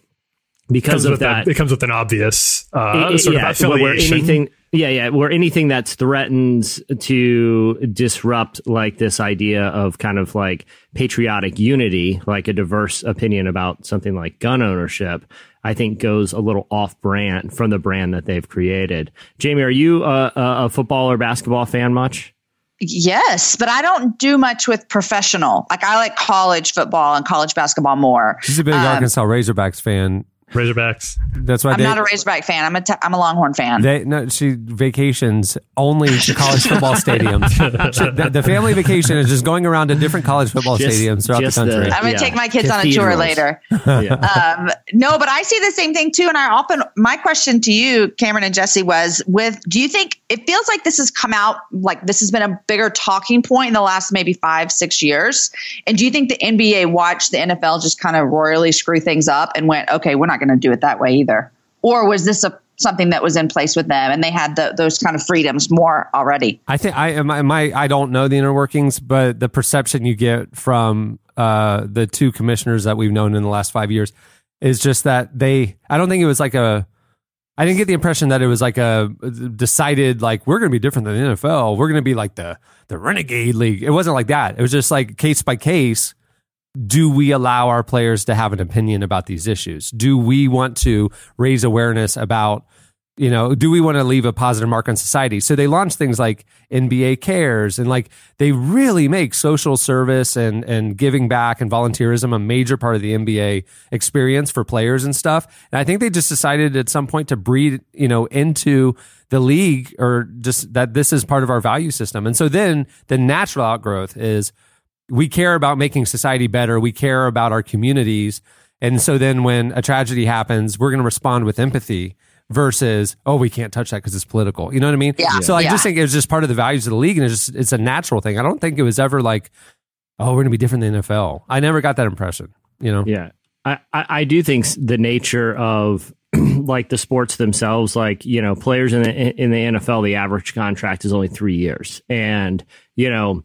because of that, a, it comes with an obvious uh, it- sort yeah, of where affiliation. anything, yeah, yeah, where anything that's threatens to disrupt like this idea of kind of like patriotic unity, like a diverse opinion about something like gun ownership, I think goes a little off brand from the brand that they've created. Jamie, are you a, a, a football or basketball fan much? Yes, but I don't do much with professional. Like I like college football and college basketball more. She's a big Um, Arkansas Razorbacks fan. Razorbacks. That's why I'm they, not a Razorback fan. I'm a t- I'm a Longhorn fan. They no, she vacations only to college football (laughs) stadiums. She- the, the family vacation is just going around to different college football Just- stadiums throughout the just the- country. I'm gonna Yeah. take my kids on a tour later. Yeah. (laughs) Um, no, but I see the same thing too. And I often, my question to you, Cameron and Jesse, was with, do you think it feels like this has come out, like this has been a bigger talking point in the last maybe five, six years? And do you think the NBA watched the NFL just kind of royally screw things up and went, okay, we're not going to do it that way either? Or was this a something that was in place with them, and they had the, those kind of freedoms more already. I think I my, my I don't know the inner workings, but the perception you get from uh, the two commissioners that we've known in the last five years is just that they. I don't think it was like a. I didn't get the impression that it was like a decided like we're going to be different than the NFL. We're going to be like the the renegade league. It wasn't like that. It was just like case by case. Do we allow our players to have an opinion about these issues? Do we want to raise awareness about you know, do we want to leave a positive mark on society? So they launch things like NBA Cares and like they really make social service and and giving back and volunteerism a major part of the NBA experience for players and stuff. And I think they just decided at some point to breed, you know, into the league or just that this is part of our value system. And so then the natural outgrowth is we care about making society better. We care about our communities. And so then when a tragedy happens, we're going to respond with empathy versus, oh, we can't touch that because it's political. You know what I mean? Yeah. So I Yeah. just think it was just part of the values of the league and it's just, it's a natural thing. I don't think it was ever like, oh, we're going to be different than the NFL. I never got that impression, you know? Yeah. I, I, I do think the nature of (clears throat) like the sports themselves, like, you know, players in the, in the NFL, the average contract is only three years. And, you know,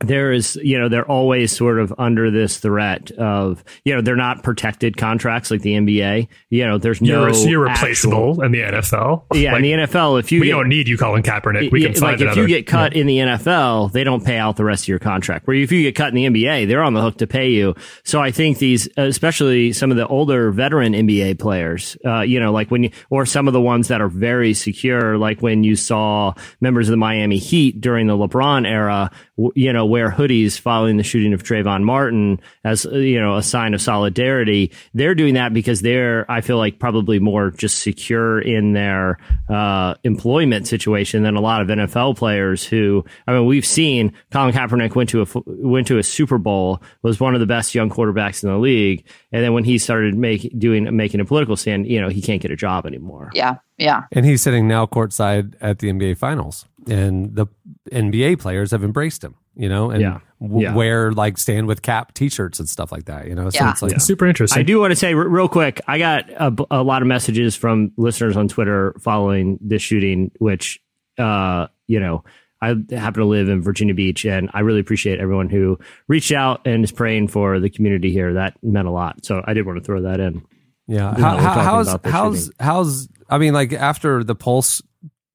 there is, you know, they're always sort of under this threat of, you know, they're not protected contracts like the NBA. You know, there's no. You're, you're actual- replaceable in the NFL. yeah, Like, in the NFL, if you we get- don't need you, Colin Kaepernick. We yeah, can find like if another. you get cut in the NFL, they don't pay out the rest of your contract. Where if you get cut in the NBA, they're on the hook to pay you. So I think these, especially some of the older veteran NBA players, uh, you know, like when you, or some of the ones that are very secure, like when you saw members of the Miami Heat during the LeBron era, you know, wear hoodies following the shooting of Trayvon Martin as you know a sign of solidarity. They're doing that because they're, I feel like, probably more just secure in their uh, employment situation than a lot of NFL players. Who, I mean, we've seen Colin Kaepernick went to a went to a Super Bowl, was one of the best young quarterbacks in the league, and then when he started make, doing making a political stand, you know, he can't get a job anymore. Yeah, yeah. And he's sitting now courtside at the NBA finals. And the NBA players have embraced him, you know, and Yeah. w- Yeah. wear like stand with Kap t shirts and stuff like that, you know? So Yeah. it's like, super interesting. I do want to say r- real quick, I got a, b- a lot of messages from listeners on Twitter following this shooting, which, uh, you know, I happen to live in Virginia Beach, and I really appreciate everyone who reached out and is praying for the community here. That meant a lot. So I did want to throw that in. Yeah. How, how, how's how's shooting. how's I mean, like after the Pulse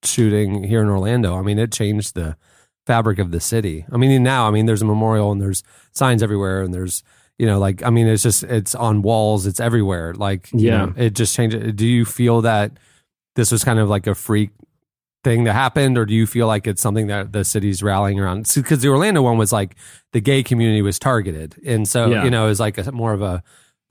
shooting here in Orlando, I mean, it changed the fabric of the city. I mean, now, I mean, there's a memorial and there's signs everywhere, and there's you know, like I mean, it's just it's on walls, it's everywhere. Like, you Yeah. know, it just changed. Do you feel that this was kind of like a freak thing that happened, or do you feel like it's something that the city's rallying around? Because the Orlando one was like the gay community was targeted, and so Yeah. you know, it was like a, more of a,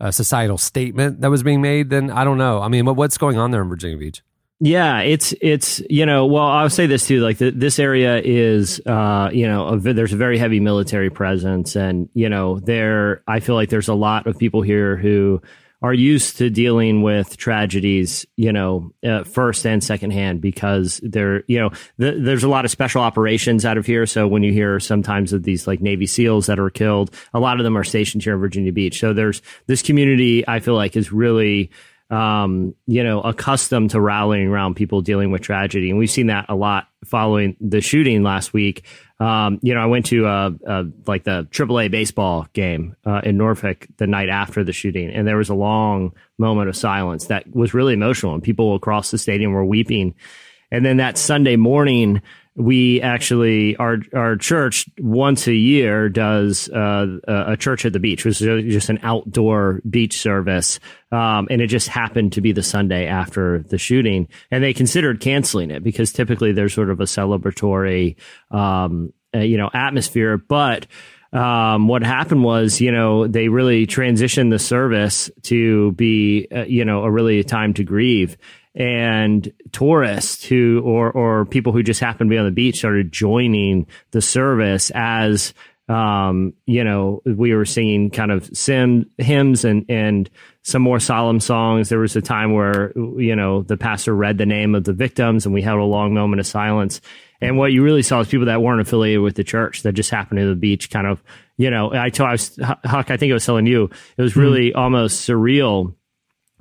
a societal statement that was being made. Then I don't know. I mean, what, what's going on there in Virginia Beach? Yeah, it's it's you know well I'll say this too like the, this area is uh you know a, there's a very heavy military presence and you know there I feel like there's a lot of people here who are used to dealing with tragedies you know uh, first and second hand because they're you know th- there's a lot of special operations out of here. So when you hear sometimes of these like Navy SEALs that are killed a lot of them are stationed here in Virginia Beach. So there's this community I feel like is really um, you know, accustomed to rallying around people dealing with tragedy. And we've seen that a lot following the shooting last week. Um, you know, I went to uh, like the AAA baseball game uh, in Norfolk the night after the shooting, and there was a long moment of silence that was really emotional, and people across the stadium were weeping. And then that Sunday morning, we actually our our church once a year does uh, a church at the beach, which is just an outdoor beach service, um, and it just happened to be the Sunday after the shooting, and they considered canceling it because typically there's sort of a celebratory, um, uh, you know, atmosphere, but. Um, what happened was, you know, they really transitioned the service to be, uh, you know, a really a time to grieve and tourists who or or people who just happened to be on the beach started joining the service as um, you know we were singing kind of sim hymns and and some more solemn songs. There was a time where you know the pastor read the name of the victims and we had a long moment of silence. And what you really saw is people that weren't affiliated with the church that just happened to the beach kind of you know i told I was, huck i think i was telling you it was really almost surreal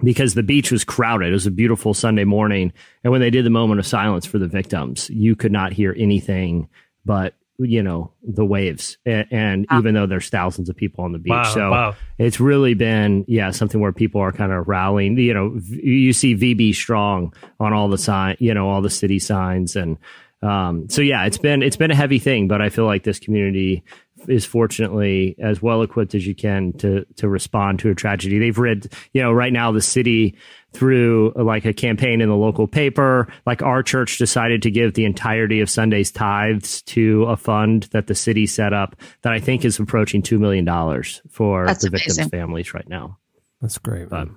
because the beach was crowded. It was a beautiful Sunday morning. And when they did the moment of silence for the victims, you could not hear anything but, you know, the waves. And, and even though there's thousands of people on the beach. Wow, so wow. it's really been, yeah, something where people are kind of rallying. You know, you see VB strong on all the sign, you know, all the city signs. And, um, so yeah, it's been, it's been a heavy thing, but I feel like this community is fortunately as well equipped as you can to to respond to a tragedy. They've read, you know, right now the city through uh, like a campaign in the local paper, like our church decided to give the entirety of Sunday's tithes to a fund that the city set up that I think is approaching two million dollars for That's the victims' amazing. families right now. That's great. But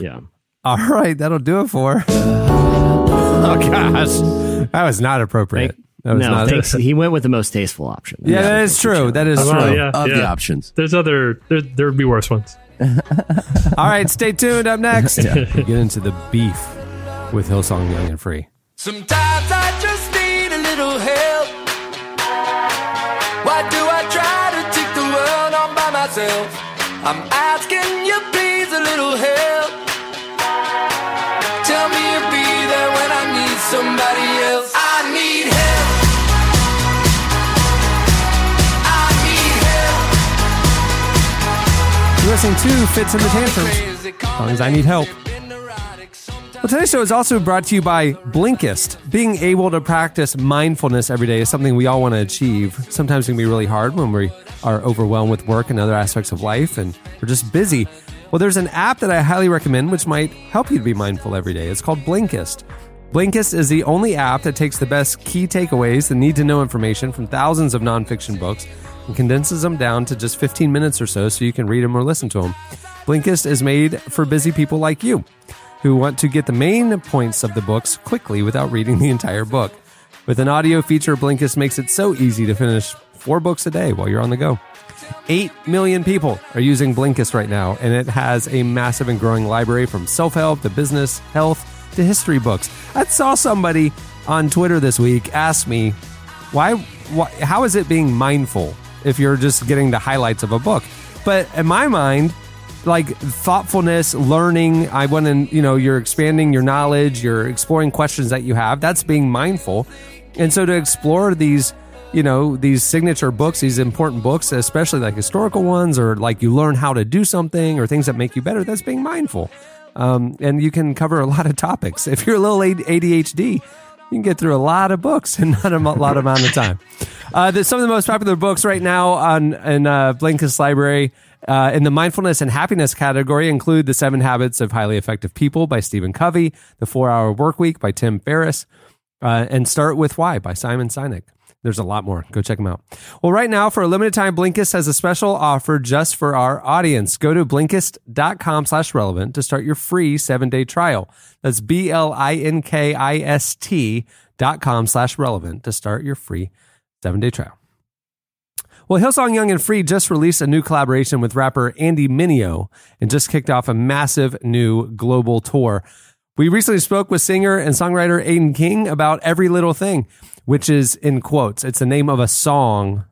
yeah. All right, that'll do it for. (laughs) Oh gosh, that was not appropriate. That was no, not. thanks. he went with the most tasteful option. Yeah, that is true. That is Oh, true. yeah, Of the options. There's other. There there would be worse ones. (laughs) All right, stay tuned. Up next, (laughs) we get into the beef with Hillsong Young and Free. Sometimes I just need a little help. Why do I try to take the world on by myself? I'm asking you, please, a little help. Tell me you'll be there when I need somebody else. I need listening to Fitz and the Tantrums. As long as I need help. Well, today's show is also brought to you by Blinkist. Being able to practice mindfulness every day is something we all want to achieve. Sometimes it can be really hard when we are overwhelmed with work and other aspects of life and we're just busy. Well, there's an app that I highly recommend which might help you to be mindful every day. It's called Blinkist. Blinkist is the only app that takes the best key takeaways and need to know information from thousands of nonfiction books and condenses them down to just 15 minutes or so so you can read them or listen to them. Blinkist is made for busy people like you who want to get the main points of the books quickly without reading the entire book. With an audio feature, Blinkist makes it so easy to finish four books a day while you're on the go. 8 million people are using Blinkist right now, and it has a massive and growing library from self help to business, health to history books. I saw somebody on Twitter this week ask me, why, why how is it being mindful if you're just getting the highlights of a book? But in my mind, like thoughtfulness, learning, I want to, you know, you're expanding your knowledge, you're exploring questions that you have. That's being mindful. And so to explore these, you know, these signature books, these important books, especially like historical ones, or like you learn how to do something or things that make you better, that's being mindful. Um, and you can cover a lot of topics. If you're a little ADHD, you can get through a lot of books in (laughs) not a lot amount of time. Uh, some of the most popular books right now on in uh, Blinkist library uh, in the mindfulness and happiness category include The Seven Habits of Highly Effective People by Stephen Covey, The Four Hour Work Week by Tim Ferriss, uh, and Start With Why by Simon Sinek. There's a lot more. Go check them out. Well, right now, for a limited time, Blinkist has a special offer just for our audience. Go to Blinkist.com slash relevant to start your free seven day trial. That's B-L-I-N-K-I-S-T dot com slash relevant to start your free seven day trial. Well, Hillsong Young and Free just released a new collaboration with rapper Andy Mineo and just kicked off a massive new global tour. We recently spoke with singer and songwriter Aodhan King about Every Little Thing, which is in quotes. It's the name of a song,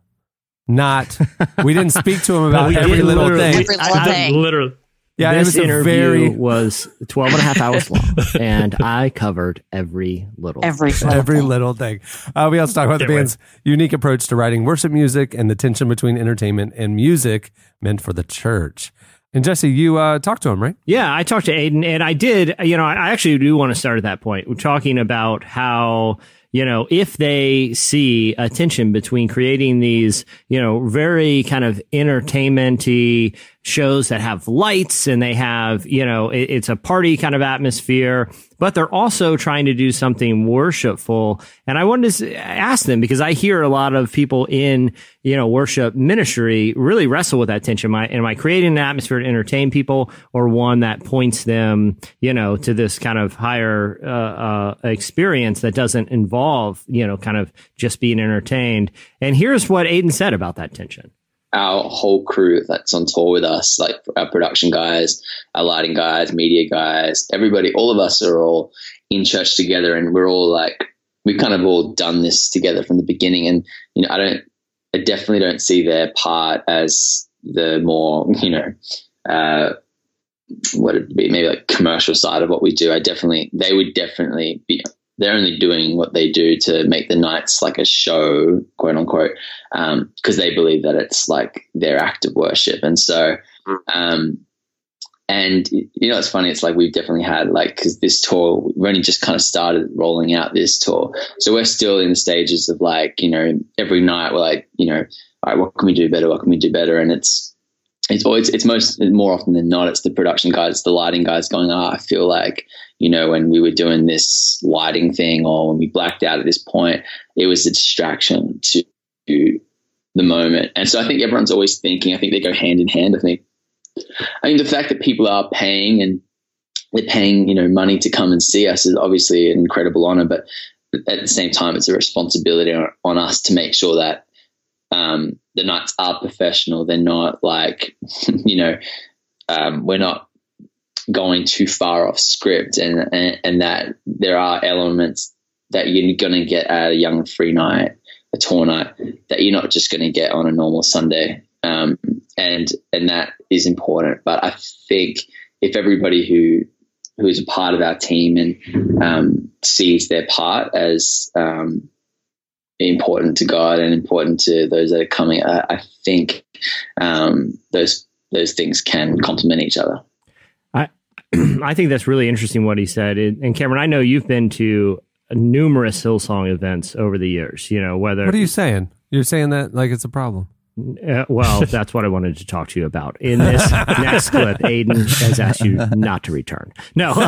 not, (laughs) we didn't speak to him about every did little thing. Every little I- I- thing. Literally. Yeah, this it was interview very, was 12 and a half hours long, (laughs) and I covered every little Every thing. every little thing. Uh, we also talk about the band's unique approach to writing worship music and the tension between entertainment and music meant for the church. And Jesse, you uh, talked to him, right? Yeah, I talked to Aodhan, and I did. You know, I actually do want to start at that point. We're talking about how you know if they see a tension between creating these you know very kind of entertainmenty shows that have lights and they have you know it, it's a party kind of atmosphere but they're also trying to do something worshipful. And i wanted to ask them because i hear a lot of people in you know worship ministry really wrestle with that tension. Am i, am I creating an atmosphere to entertain people or one that points them you know to this kind of higher uh, uh, experience that doesn't involve you know kind of just being entertained? And here's what Aodhan said about that tension our whole crew that's on tour with us, like our production guys, our lighting guys, media guys, everybody, all of us are all in church together and we're all like, we've kind of all done this together from the beginning. And, you know, I don't, I definitely don't see their part as the more, (laughs) you know, uh, what it be maybe like commercial side of what we do, I definitely they would definitely be they're only doing what they do to make the nights like a show, quote unquote, because they believe that it's like their act of worship, and so. Um, and you know, it's funny. It's like we've definitely had like because this tour, we've only just kind of started rolling out this tour, so we're still in the stages of like you know every night we're like you know, all right, what can we do better? What can we do better? And it's it's always it's most more often than not it's the production guys, the lighting guys going, oh, I feel like you know when we were doing this lighting thing or when we blacked out at this point, it was a distraction to the moment. And so I think everyone's always thinking. I think they go hand in hand. I think I mean, the fact that people are paying and they're paying, you know, money to come and see us is obviously an incredible honor, but at the same time, it's a responsibility on, on us to make sure that um, the nights are professional. They're not like, (laughs) you know, um, we're not going too far off script and, and, and that there are elements that you're going to get at a young free night, a tour night that you're not just going to get on a normal Sunday um, and and that is important. But I think if everybody who who is a part of our team and um, sees their part as um, important to God and important to those that are coming, I, I think um, those those things can complement each other. (clears throat) I think that's really interesting what he said. And Cameron, I know you've been to numerous Hillsong events over the years. You know whether What are you saying? You're saying that like it's a problem. Uh, well, (laughs) that's what I wanted to talk to you about. In this next clip, Aodhan has asked you not to return. No. (laughs)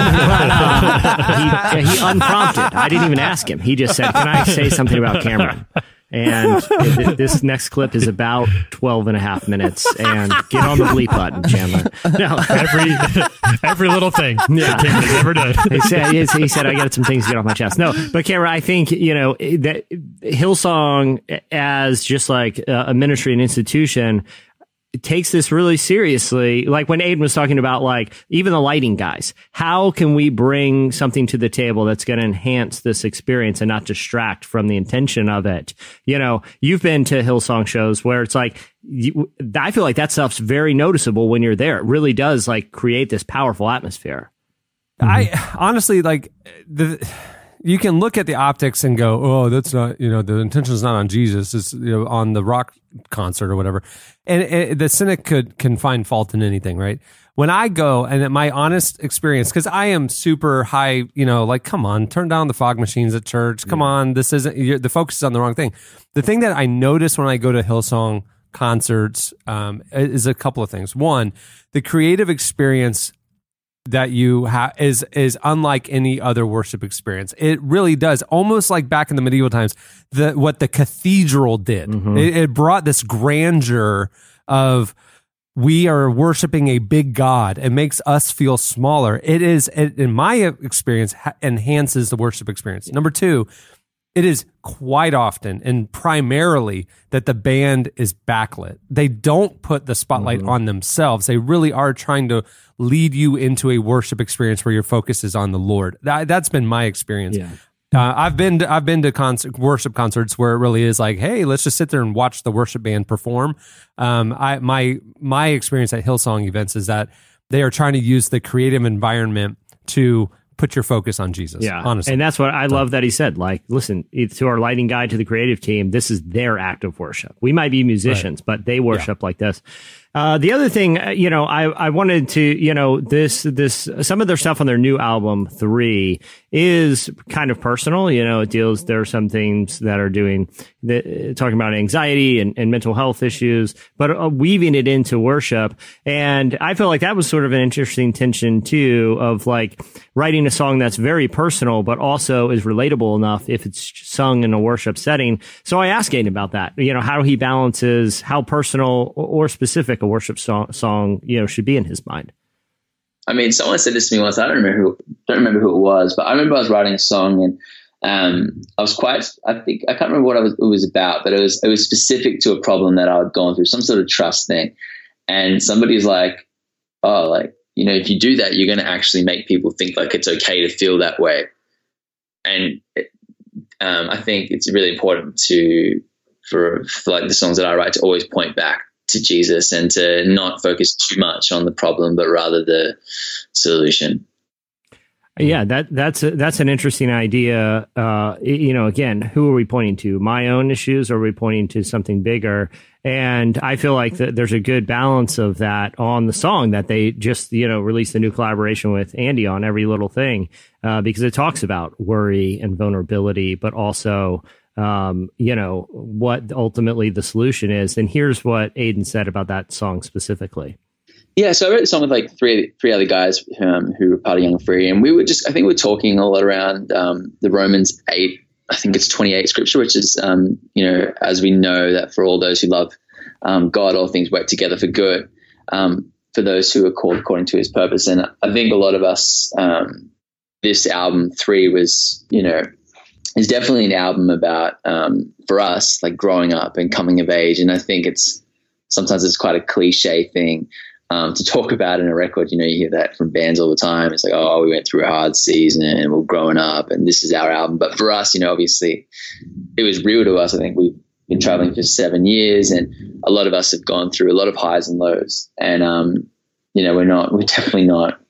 But, uh, he, he unprompted. I didn't even ask him. He just said, Can I say something about Cameron? And (laughs) th- this next clip is about 12 and a half minutes. And get on the bleep button, Chandler. No. every every little thing Yeah. that Cameron has ever done. he said, he he said, I got some things to get off my chest. No, but Cameron, I think, you know, that Hillsong as just like a ministry and institution takes this really seriously. Like when Aodhan was talking about like even the lighting guys, how can we bring something to the table that's going to enhance this experience and not distract from the intention of it? You know, you've been to Hillsong shows where it's like, you, I feel like that stuff's very noticeable when you're there. It really does like create this powerful atmosphere. I honestly like the. You can look at the optics and go, "Oh, that's not you know the intention is not on Jesus; it's you know on the rock concert or whatever." And, and the cynic could can find fault in anything, right? When I go and my honest experience, because I am super high, you know, like come on, turn down the fog machines at church. Come on, this isn't you're, the focus is on the wrong thing. The thing that I notice when I go to Hillsong concerts um, is a couple of things. One, the creative experience that you have is is unlike any other worship experience. It really does, almost like back in the medieval times, the what the cathedral did. Mm-hmm. It, it brought this grandeur of we are worshiping a big God. It makes us feel smaller. It is, it, in my experience, ha- enhances the worship experience. Number two, it is quite often and primarily that the band is backlit. They don't put the spotlight on themselves. They really are trying to lead you into a worship experience where your focus is on the Lord. That, that's been my experience. Yeah. Uh, I've been to, I've been to concert, worship concerts where it really is like, hey, let's just sit there and watch the worship band perform. Um, I my my experience at Hillsong events is that they are trying to use the creative environment to put your focus on Jesus. Yeah, honestly, and that's what I love that he said. Like, listen, to our lighting guy, to the creative team, this is their act of worship. We might be musicians, but they worship like this. Uh, the other thing, uh, you know, I, I wanted to, you know, this, this, some of their stuff on their new album, Three, is kind of personal. You know, it deals, there are some things that are doing, the, talking about anxiety and, and mental health issues, but uh, weaving it into worship. And I feel like that was sort of an interesting tension too, of like writing a song that's very personal, but also is relatable enough if it's sung in a worship setting. So I asked Aodhan about that, you know, how he balances how personal or specific a worship song, song, you know, should be in his mind. I mean, someone said this to me once. I don't remember who, don't remember who it was, but I remember I was writing a song and um, I was quite. I think I can't remember what was, it was about, but it was it was specific to a problem that I had gone through, some sort of trust thing. And somebody's like, "Oh, like you know, if you do that, you're going to actually make people think like it's okay to feel that way." And um, I think it's really important to for, for like the songs that I write to always point back to Jesus and to not focus too much on the problem, but rather the solution. Yeah, that that's a, that's an interesting idea. Uh, you know, again, who are we pointing to? My own issues, or are we pointing to something bigger? And I feel like that there's a good balance of that on the song that they just you know released a new collaboration with Andy on every little thing uh, because it talks about worry and vulnerability, but also um, you know what ultimately the solution is. And here's what Aodhan said about that song specifically. Yeah, so I wrote the song with like three three other guys um, who were part of Young Free, and we were just I think we are talking a lot around um, the Romans eight, I think it's twenty eight scripture, which is um, you know as we know that for all those who love um, God, all things work together for good um, for those who are called according to His purpose, and I think a lot of us um, this album three was you know is definitely an album about for us like growing up and coming of age, and I think it's sometimes it's quite a cliche thing um, to talk (laughs) about in a record. You know, you hear that from bands all the time. It's like, oh, we went through a hard season and we're growing up and this is our album. But for us, you know, obviously it was real to us. I think we've been traveling for seven years and a lot of us have gone through a lot of highs and lows. And, um, you know, we're not, we're definitely not,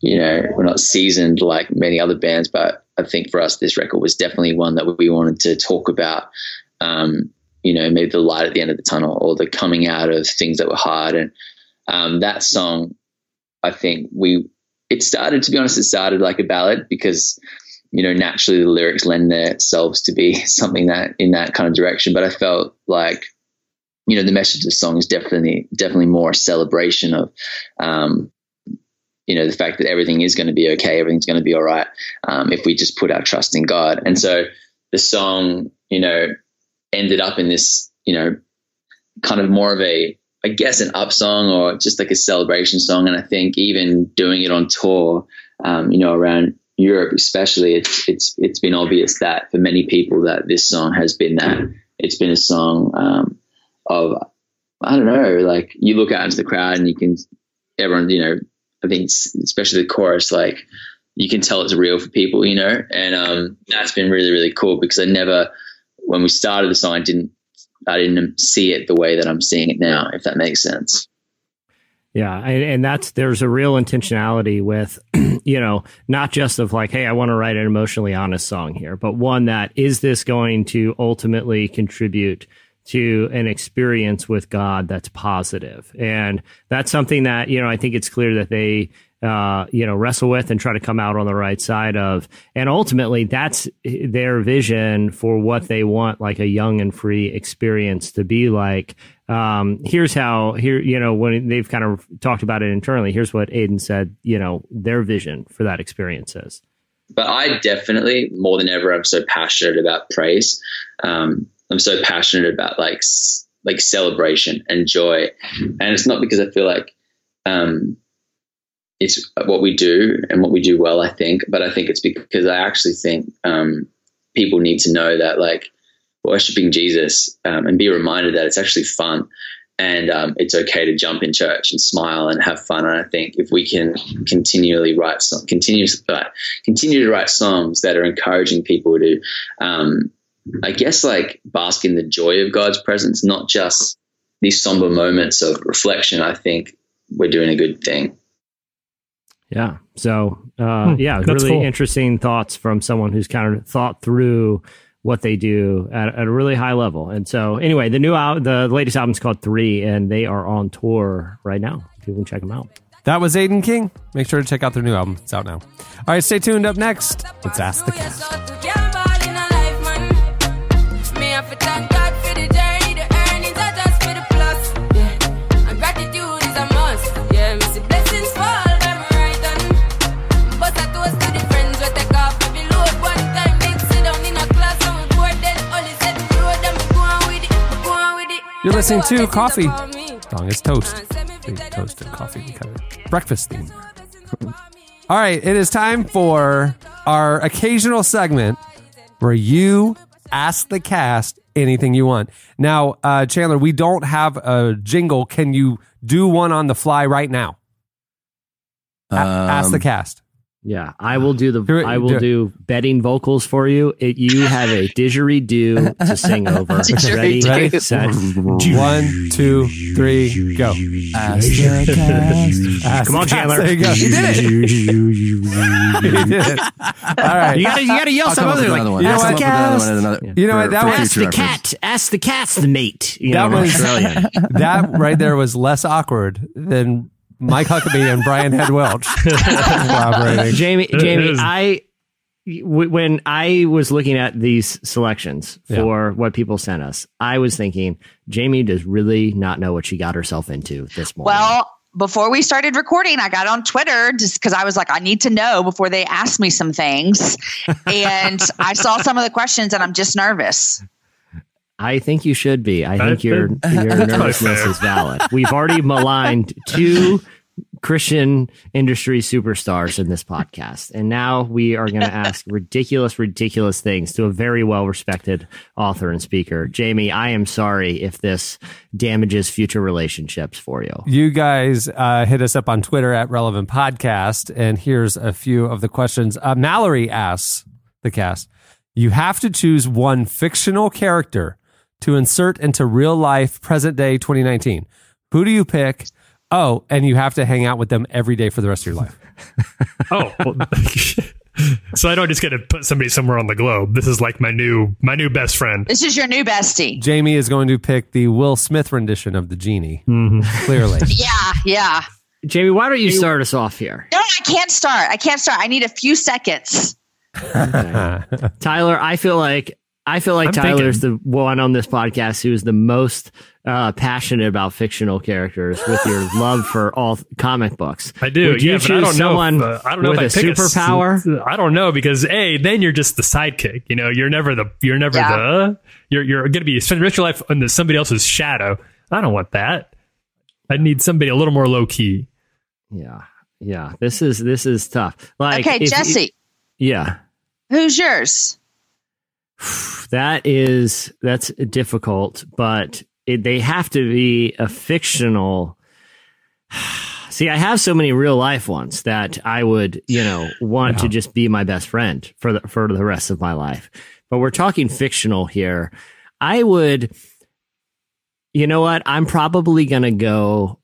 you know, we're not seasoned like many other bands, but I think for us, this record was definitely one that we wanted to talk about. Um, you know, maybe the light at the end of the tunnel or the coming out of things that were hard. And, um, that song, I think we, it started, to be honest, it started like a ballad because, you know, naturally the lyrics lend themselves to be (laughs) something that in that kind of direction. But I felt like, you know, the message of the song is definitely, definitely more a celebration of, um, you know, the fact that everything is going to be okay, everything's going to be all right um, if we just put our trust in God. And so the song, you know, ended up in this, you know, kind of more of a I guess an up song or just like a celebration song. And I think even doing it on tour, um, you know, around Europe especially, it's it's it's been obvious that for many people that this song has been that. It's been a song um, of I don't know, like you look out into the crowd and you can everyone, you know, I think especially the chorus, like you can tell it's real for people, you know, and um, that's been really really cool because I never when we started the song I didn't I didn't see it the way that I'm seeing it now, if that makes sense. Yeah, and, and that's there's a real intentionality with, (clears throat) you know, not just of like, hey, I want to write an emotionally honest song here, but one that is this going to ultimately contribute to an experience with God that's positive, and that's something that you know I think it's clear that they uh, you know, wrestle with and try to come out on the right side of. And ultimately, that's their vision for what they want, like a young and free experience to be like. Um, here's how, here, you know, when they've kind of talked about it internally, here's what Aodhan said, you know, their vision for that experience is. But I definitely, more than ever, I'm so passionate about praise. Um, I'm so passionate about like, like celebration and joy. And it's not because I feel like, um, it's what we do and what we do well, I think. But I think it's because I actually think um, people need to know that, like, worshiping Jesus um, and be reminded that it's actually fun and um, it's okay to jump in church and smile and have fun. And I think if we can continually write some, continue, uh, continue to write songs that are encouraging people to, um, I guess, like bask in the joy of God's presence, not just these somber moments of reflection. I think we're doing a good thing. Yeah. So, uh, Hmm, yeah, really cool. interesting thoughts from someone who's kind of thought through what they do at, at a really high level. And so, anyway, the new out, the latest album is called Three, and they are on tour right now. You can check them out. That was Aodhan King. Make sure to check out their new album. It's out now. All right, stay tuned. Up next, let's ask the cast. You're listening to Coffee. Song is Toast. Big toasted coffee kind of breakfast theme. (laughs) All right, it is time for our occasional segment where you ask the cast anything you want. Now, uh, Chandler, we don't have a jingle. Can you do one on the fly right now? A- ask the Um, cast. Yeah, I will do the. Here, I will do it. do betting vocals for you. It, you have a didgeridoo to (laughs) sing over. Ready, Ready? set. One, two, three, go. Ask the cast. Ask Come on. Chandler. There you go. You did it. (laughs) You did it. All right. You gotta, you gotta yell I'll some other like. another one. you know what? come another one and another- You know what? That was- Ask the cat. Ask the cat's the mate. You That know, was- Australian. (laughs) that right there was less awkward than Mike Huckabee and Brian Head Welch (laughs) collaborating. Jamie, It Jamie, is. I w- when I was looking at these selections for what people sent us, I was thinking Jamie does really not know what she got herself into this morning. Well, before we started recording, I got on Twitter just because I was like, I need to know before they ask me some things. (laughs) and I saw some of the questions and I'm just nervous. I think you should be. I think your your (laughs) nervousness is valid. We've already maligned two Christian industry superstars in this podcast, and now we are going (laughs) to ask ridiculous, ridiculous things to a very well respected author and speaker. Jamie, I am sorry if this damages future relationships for you. You guys uh, hit us up on Twitter at Relevant Podcast, and here's a few of the questions. Uh, Mallory asks the cast, "You have to choose one fictional character to insert into real life, present day 2019. Who do you pick? Oh, and you have to hang out with them every day for the rest of your life." (laughs) Oh, well, (laughs) so I don't just get to put somebody somewhere on the globe. This is like my new my new best friend. This is your new bestie. Jamie is going to pick the Will Smith rendition of the genie. Mm-hmm. Clearly, (laughs) Yeah, yeah. Jamie, why don't you start us off here? No, I can't start. I can't start. I need a few seconds. Tyler, I feel like I feel like I'm Tyler's the one on this podcast who is the most uh, passionate about fictional characters with your (laughs) love for all comic books. I do, Would you yeah, but I don't know. someone If, uh, I don't know with if I a pick s- superpower. I don't know because a then you're just the sidekick. You know, you're never the you're never Yeah. the you're you're going to be spending the rest of your life under somebody else's shadow. I don't want that. I need somebody a little more low key. yeah, yeah. This is this is tough. Like, okay, if you- Jesse, yeah, who's yours? That is that's difficult, but it, they have to be a fictional. (sighs) See, I have so many real life ones that I would, you know, want to just be my best friend for the for the rest of my life. But we're talking fictional here. I would, you know what? I'm probably gonna go.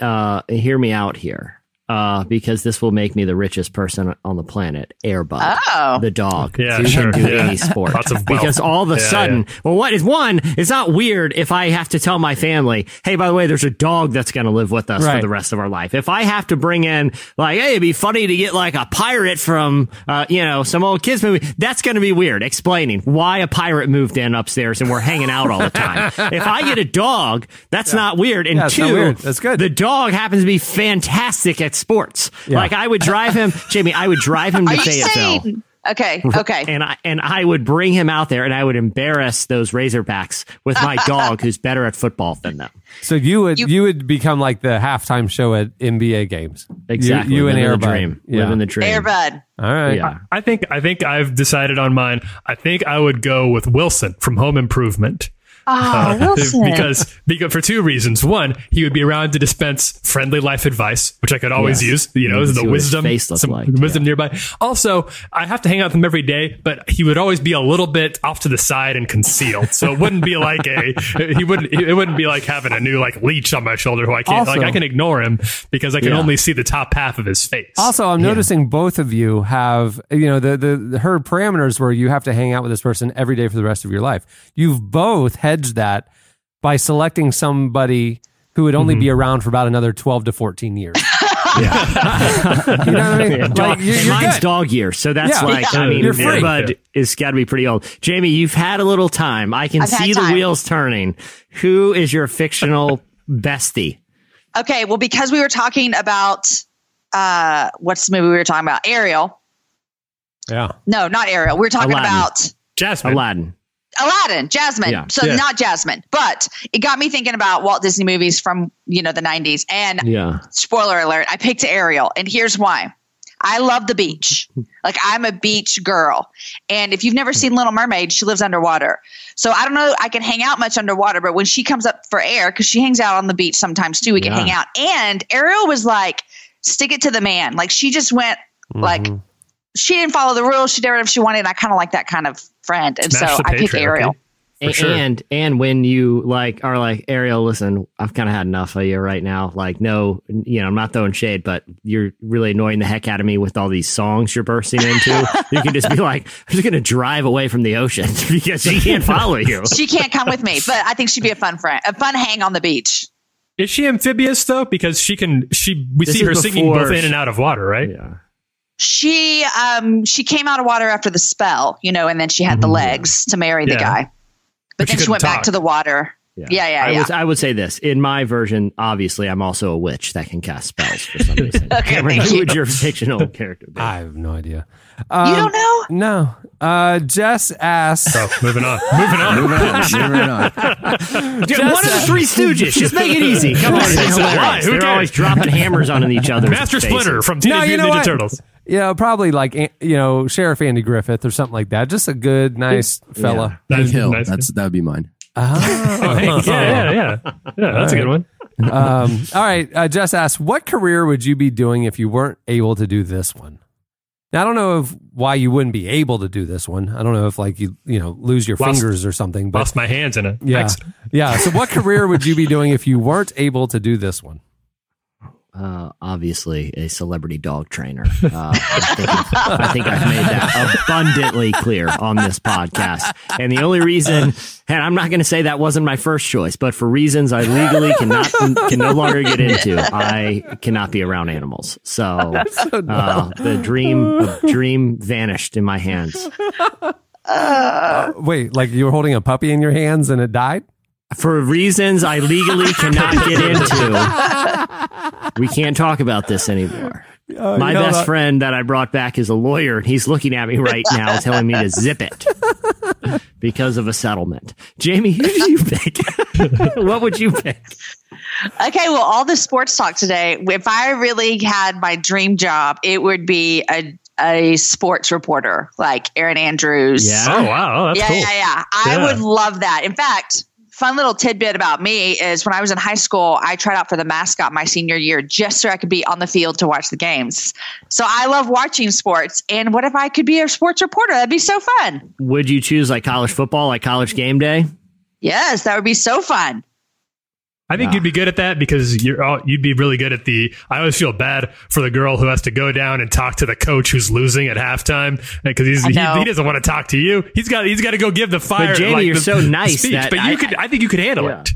Uh, hear me out here. Uh, because this will make me the richest person on the planet, Air Bud, Oh. the dog, Yeah, who sure, can do yeah. any (laughs) sport. Lots of because all of a Yeah, sudden, well, what is one? It's not weird if I have to tell my family, hey, by the way, there's a dog that's going to live with us Right. for the rest of our life. If I have to bring in, like, hey, it'd be funny to get like a pirate from, uh, you know, some old kids movie, that's going to be weird. Explaining why a pirate moved in upstairs and we're hanging out all the time. (laughs) if I get a dog, that's not weird. And Yeah, two, weird. That's good. The dog happens to be fantastic at sports. Yeah. Like I would drive him, (laughs) Jamie. I would drive him to Are you Fayetteville saying? Okay, okay. and I and I would bring him out there, and I would embarrass those Razorbacks with my (laughs) dog, who's better at football than them. so you would You- you, would become like the halftime show at NBA games. You- Exactly. You, and Living the Air Bud. dream. Yeah. Living the dream. Air Bud. All right. Yeah. I think I think I've decided on mine. I think I would go with Wilson from Home Improvement. Oh, (laughs) Wilson. because because for two reasons. One, he would be around to dispense friendly life advice, which I could always Yes. use. You know, You the wisdom, face some like, wisdom nearby. Also, I have to hang out with him every day, but he would always be a little bit off to the side and concealed. So it wouldn't be like a (laughs) he wouldn't it wouldn't be like having a new like leech on my shoulder who I can't Also- like I can ignore him because I can Yeah. only see the top half of his face. Also, I'm noticing both of you have, you know, the, the, the her parameters where you have to hang out with this person every day for the rest of your life. You've both hedged that by selecting somebody who would only be around for about another 12 to 14 years. (laughs) Yeah. (laughs) you know what I mean? Yeah, Like, dog, you're, you're mine's good. dog year, so that's Yeah. like Yeah. I mean, You're free. Is got to be pretty old. Jamie, you've had a little time. I can I've see the wheels turning. Who is your fictional (laughs) bestie? Okay, well, because we were talking about uh, what's the movie we were talking about? Ariel. Yeah. No, not Ariel. We were talking Aladdin. about Jasmine. Aladdin. Aladdin, Jasmine. Yeah. So Yeah. not Jasmine, but it got me thinking about Walt Disney movies from you know the '90s. And Yeah. spoiler alert, I picked Ariel, and here's why. I love the beach. (laughs) Like I'm a beach girl. And if you've never seen Little Mermaid, she lives underwater. So I don't know I can hang out much underwater, but when she comes up for air, because she hangs out on the beach sometimes too, we can Yeah. hang out. And Ariel was like, stick it to the man. Like she just went Like mm-hmm. she didn't follow the rules. She did whatever she wanted. And I kind of like that kind of friend. And Smash so I pick patriarchy. Ariel. A- And and when you like are like Ariel, listen, I've kind of had enough of you right now. Like, no, you know, I'm not throwing shade, but you're really annoying the heck out of me with all these songs you're bursting into. (laughs) you can just be like, I'm just gonna drive away from the ocean (laughs) because she can't follow you. (laughs) She can't come with me, but I think she'd be a fun friend, a fun hang on the beach. Is she amphibious though? Because she can. She we This see her singing both in and out of water, right? Yeah. She um she came out of water after the spell, you know, and then she had the legs to marry the Yeah. guy. But, But then she couldn't went back to the water. Yeah, yeah, yeah. I would I would say this in my version. Obviously, I'm also a witch that can cast spells for some reason. (laughs) Okay, Cameron, thank who you. would your fictional (laughs) character be? I have no idea. you don't know? No. Uh, Jess asked. Oh, (laughs) moving on. Moving on. Moving on. Moving on. Dude, one of the three Stooges. Just make it easy. Come on, it's hilarious. Who They're cares? always dropping hammers on each other. Master Splinter from Teenage No, you Mutant know Ninja what? Turtles. Yeah, probably like you know Sheriff Andy Griffith or something like that. Just a good, nice fella. Hank Hill. That's that would be mine. (laughs) Oh, yeah, yeah, yeah. Yeah, that's a good one. (laughs) um, all right. Uh, Jess asked, "What career would you be doing if you weren't able to do this one?" Now, I don't know if why you wouldn't be able to do this one. I don't know if like you you know lose your Lost- fingers or something. But Lost my hands in it. yeah, yeah. So, what career would you be doing if you weren't able to do this one? Uh, obviously, a celebrity dog trainer. Uh, I, think I think I've made that abundantly clear on this podcast. And the only reason, and I'm not going to say that wasn't my first choice, but for reasons I legally cannot can no longer get into, I cannot be around animals. So (laughs) uh, the dream of dream vanished in my hands. (laughs) Uh, wait, like you were holding a puppy in your hands and it died? For reasons I legally (laughs) cannot get into, we can't talk about this anymore. Uh, My best what? friend that I brought back is a lawyer, and he's looking at me right (laughs) now, telling me to zip it because of a settlement. Jamie, who did you pick? (laughs) what would you pick? Okay, well, all the sports talk today. If I really had my dream job, it would be a a sports reporter like Erin Andrews. Yeah. Oh, wow. That's yeah, cool. yeah, yeah. I Yeah. would love that. In fact, fun little tidbit about me is when I was in high school, I tried out for the mascot my senior year just so I could be on the field to watch the games. So I love watching sports. And what if I could be a sports reporter? That'd be so fun. Would you choose like college football, like college game day? Yes, that would be so fun. I think you'd be good at that because you're all, you'd be really good at the. I always feel bad for the girl who has to go down and talk to the coach who's losing at halftime eh, because he's he, he doesn't want to talk to you. He's got he's got to go give the fire. But Jamie, like, you're the- so (laughs) nice speech. that but you I- could. I think you could handle it.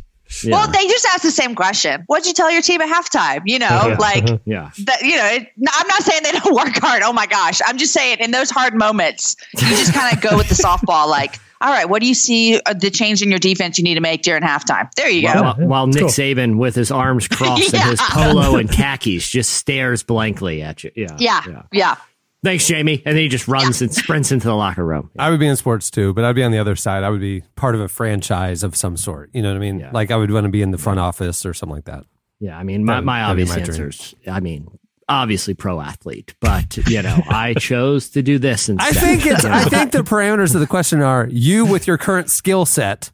Well, they just asked the same question. What'd you tell your team at halftime? You know, uh-huh. like uh-huh. yeah. that, you know, it, no, I'm not saying they don't (laughs) work hard. Oh my gosh. I'm just saying in those hard moments, you just kind of go with the softball. Like, all right, what do you see uh, the change in your defense you need to make during halftime? There you go. While, while Nick Saban, with his arms crossed and (laughs) his polo and khakis, just stares blankly at you. Yeah. yeah, yeah. Thanks, Jamie. And then he just runs and sprints into the locker room. I would be in sports too, but I'd be on the other side. I would be part of a franchise of some sort. You know what I mean? Like I would want to be in the front office or something like that. Yeah, I mean, my, my obvious my dream. answers. I mean, obviously pro athlete, but you know, (laughs) I chose to do this instead. I think it's. (laughs) You know? I think the parameters of the question are you with your current skill set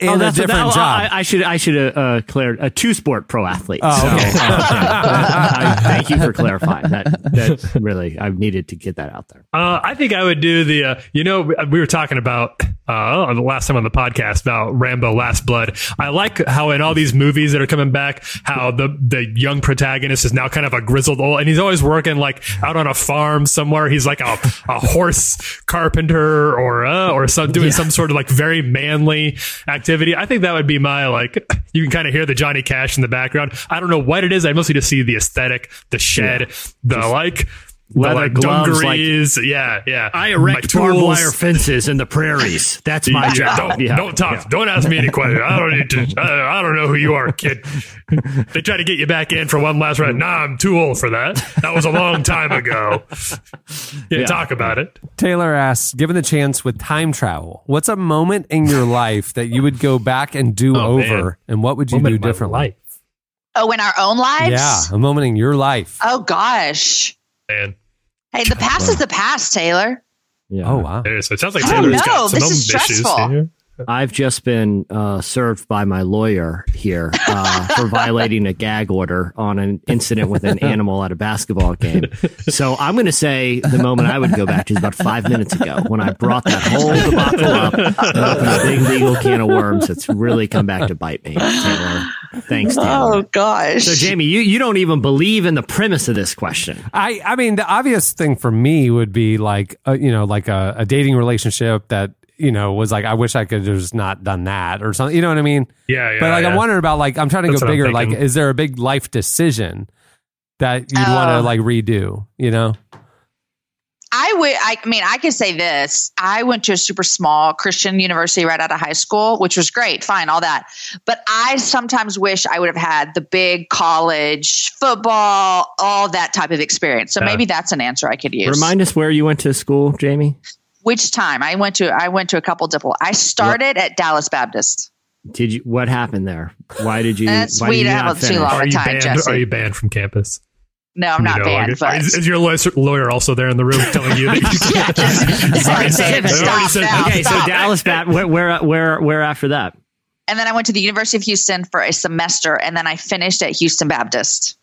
in Oh, a that's what- different that- job. I, I should I should have uh, cleared a two sport pro athlete. Oh, okay. So, (laughs) I- thank you for clarifying that. That really I needed to get that out there. Uh, I think I would do the. Uh, you know, we were talking about uh, the last time on the podcast about Rambo: Last Blood. I like how in all these movies that are coming back, how the the young protagonist is now kind of a grizzled old, and he's always working like out on a farm somewhere. He's like a, a horse carpenter or uh, or some doing some sort of like very manly activity. I think that would be my like. (laughs) You can kind of hear the Johnny Cash in the background. I don't know what it is. I mostly just see the aesthetic, the shed, the like. The leather like gloves, like- yeah, yeah. I My erect barbed wire fences in the prairies. That's my Yeah, job. Don't, Yeah. don't talk. Don't ask me any (laughs) questions. I don't need to. I, I don't know who you are, kid. (laughs) They try to get you back in for one last round. Nah, I'm too old for that. That was a long time ago. Yeah, Yeah. talk about it. Taylor asks, given the chance with time travel, what's a moment in your life that you would go back and do Oh, over, man. and what would you Moment do in differently? life. Oh, in our own lives? Yeah, a moment in your life. Oh gosh. Man. Hey, the past is the past, Taylor. Yeah. Oh wow. It, is. it sounds like I don't Taylor's got some This own is issues stressful. here. I've just been uh, served by my lawyer here uh, for violating a gag order on an incident with an animal at a basketball game. So I'm going to say the moment I would go back to is about five minutes ago when I brought that whole debacle up and opened a big legal can of worms that's really come back to bite me. Taylor. Thanks, Taylor. Oh gosh. So Jamie, you, you don't even believe in the premise of this question. I, I mean, the obvious thing for me would be like, uh, you know, like a, a dating relationship that, you know, was like, I wish I could have just not done that or something. You know what I mean? Yeah, yeah. but like, yeah. I'm wondering about like, I'm trying to That's go bigger. Like, is there a big life decision that you'd want to Oh. like redo, you know? I would. I mean, I could say this. I went to a super small Christian university right out of high school, which was great, fine, all that. But I sometimes wish I would have had the big college football, all that type of experience. So Yeah. maybe that's an answer I could use. Remind us where you went to school, Jamie. Which time I went to? I went to a couple different. I started at Dallas Baptist. Did you? What happened there? Why did you? That's- why we did you have not too finish? long Are you time, banned? Jesse. Are you banned from campus? No, I'm not You know, banned, but is, is your lawyer, lawyer also there in the room telling you that you (laughs) can't? He's Sorry, David, stop said- now. Okay, so Dallas Bat. Where, where where where after that? and then I went to the University of Houston for a semester, and then I finished at Houston Baptist,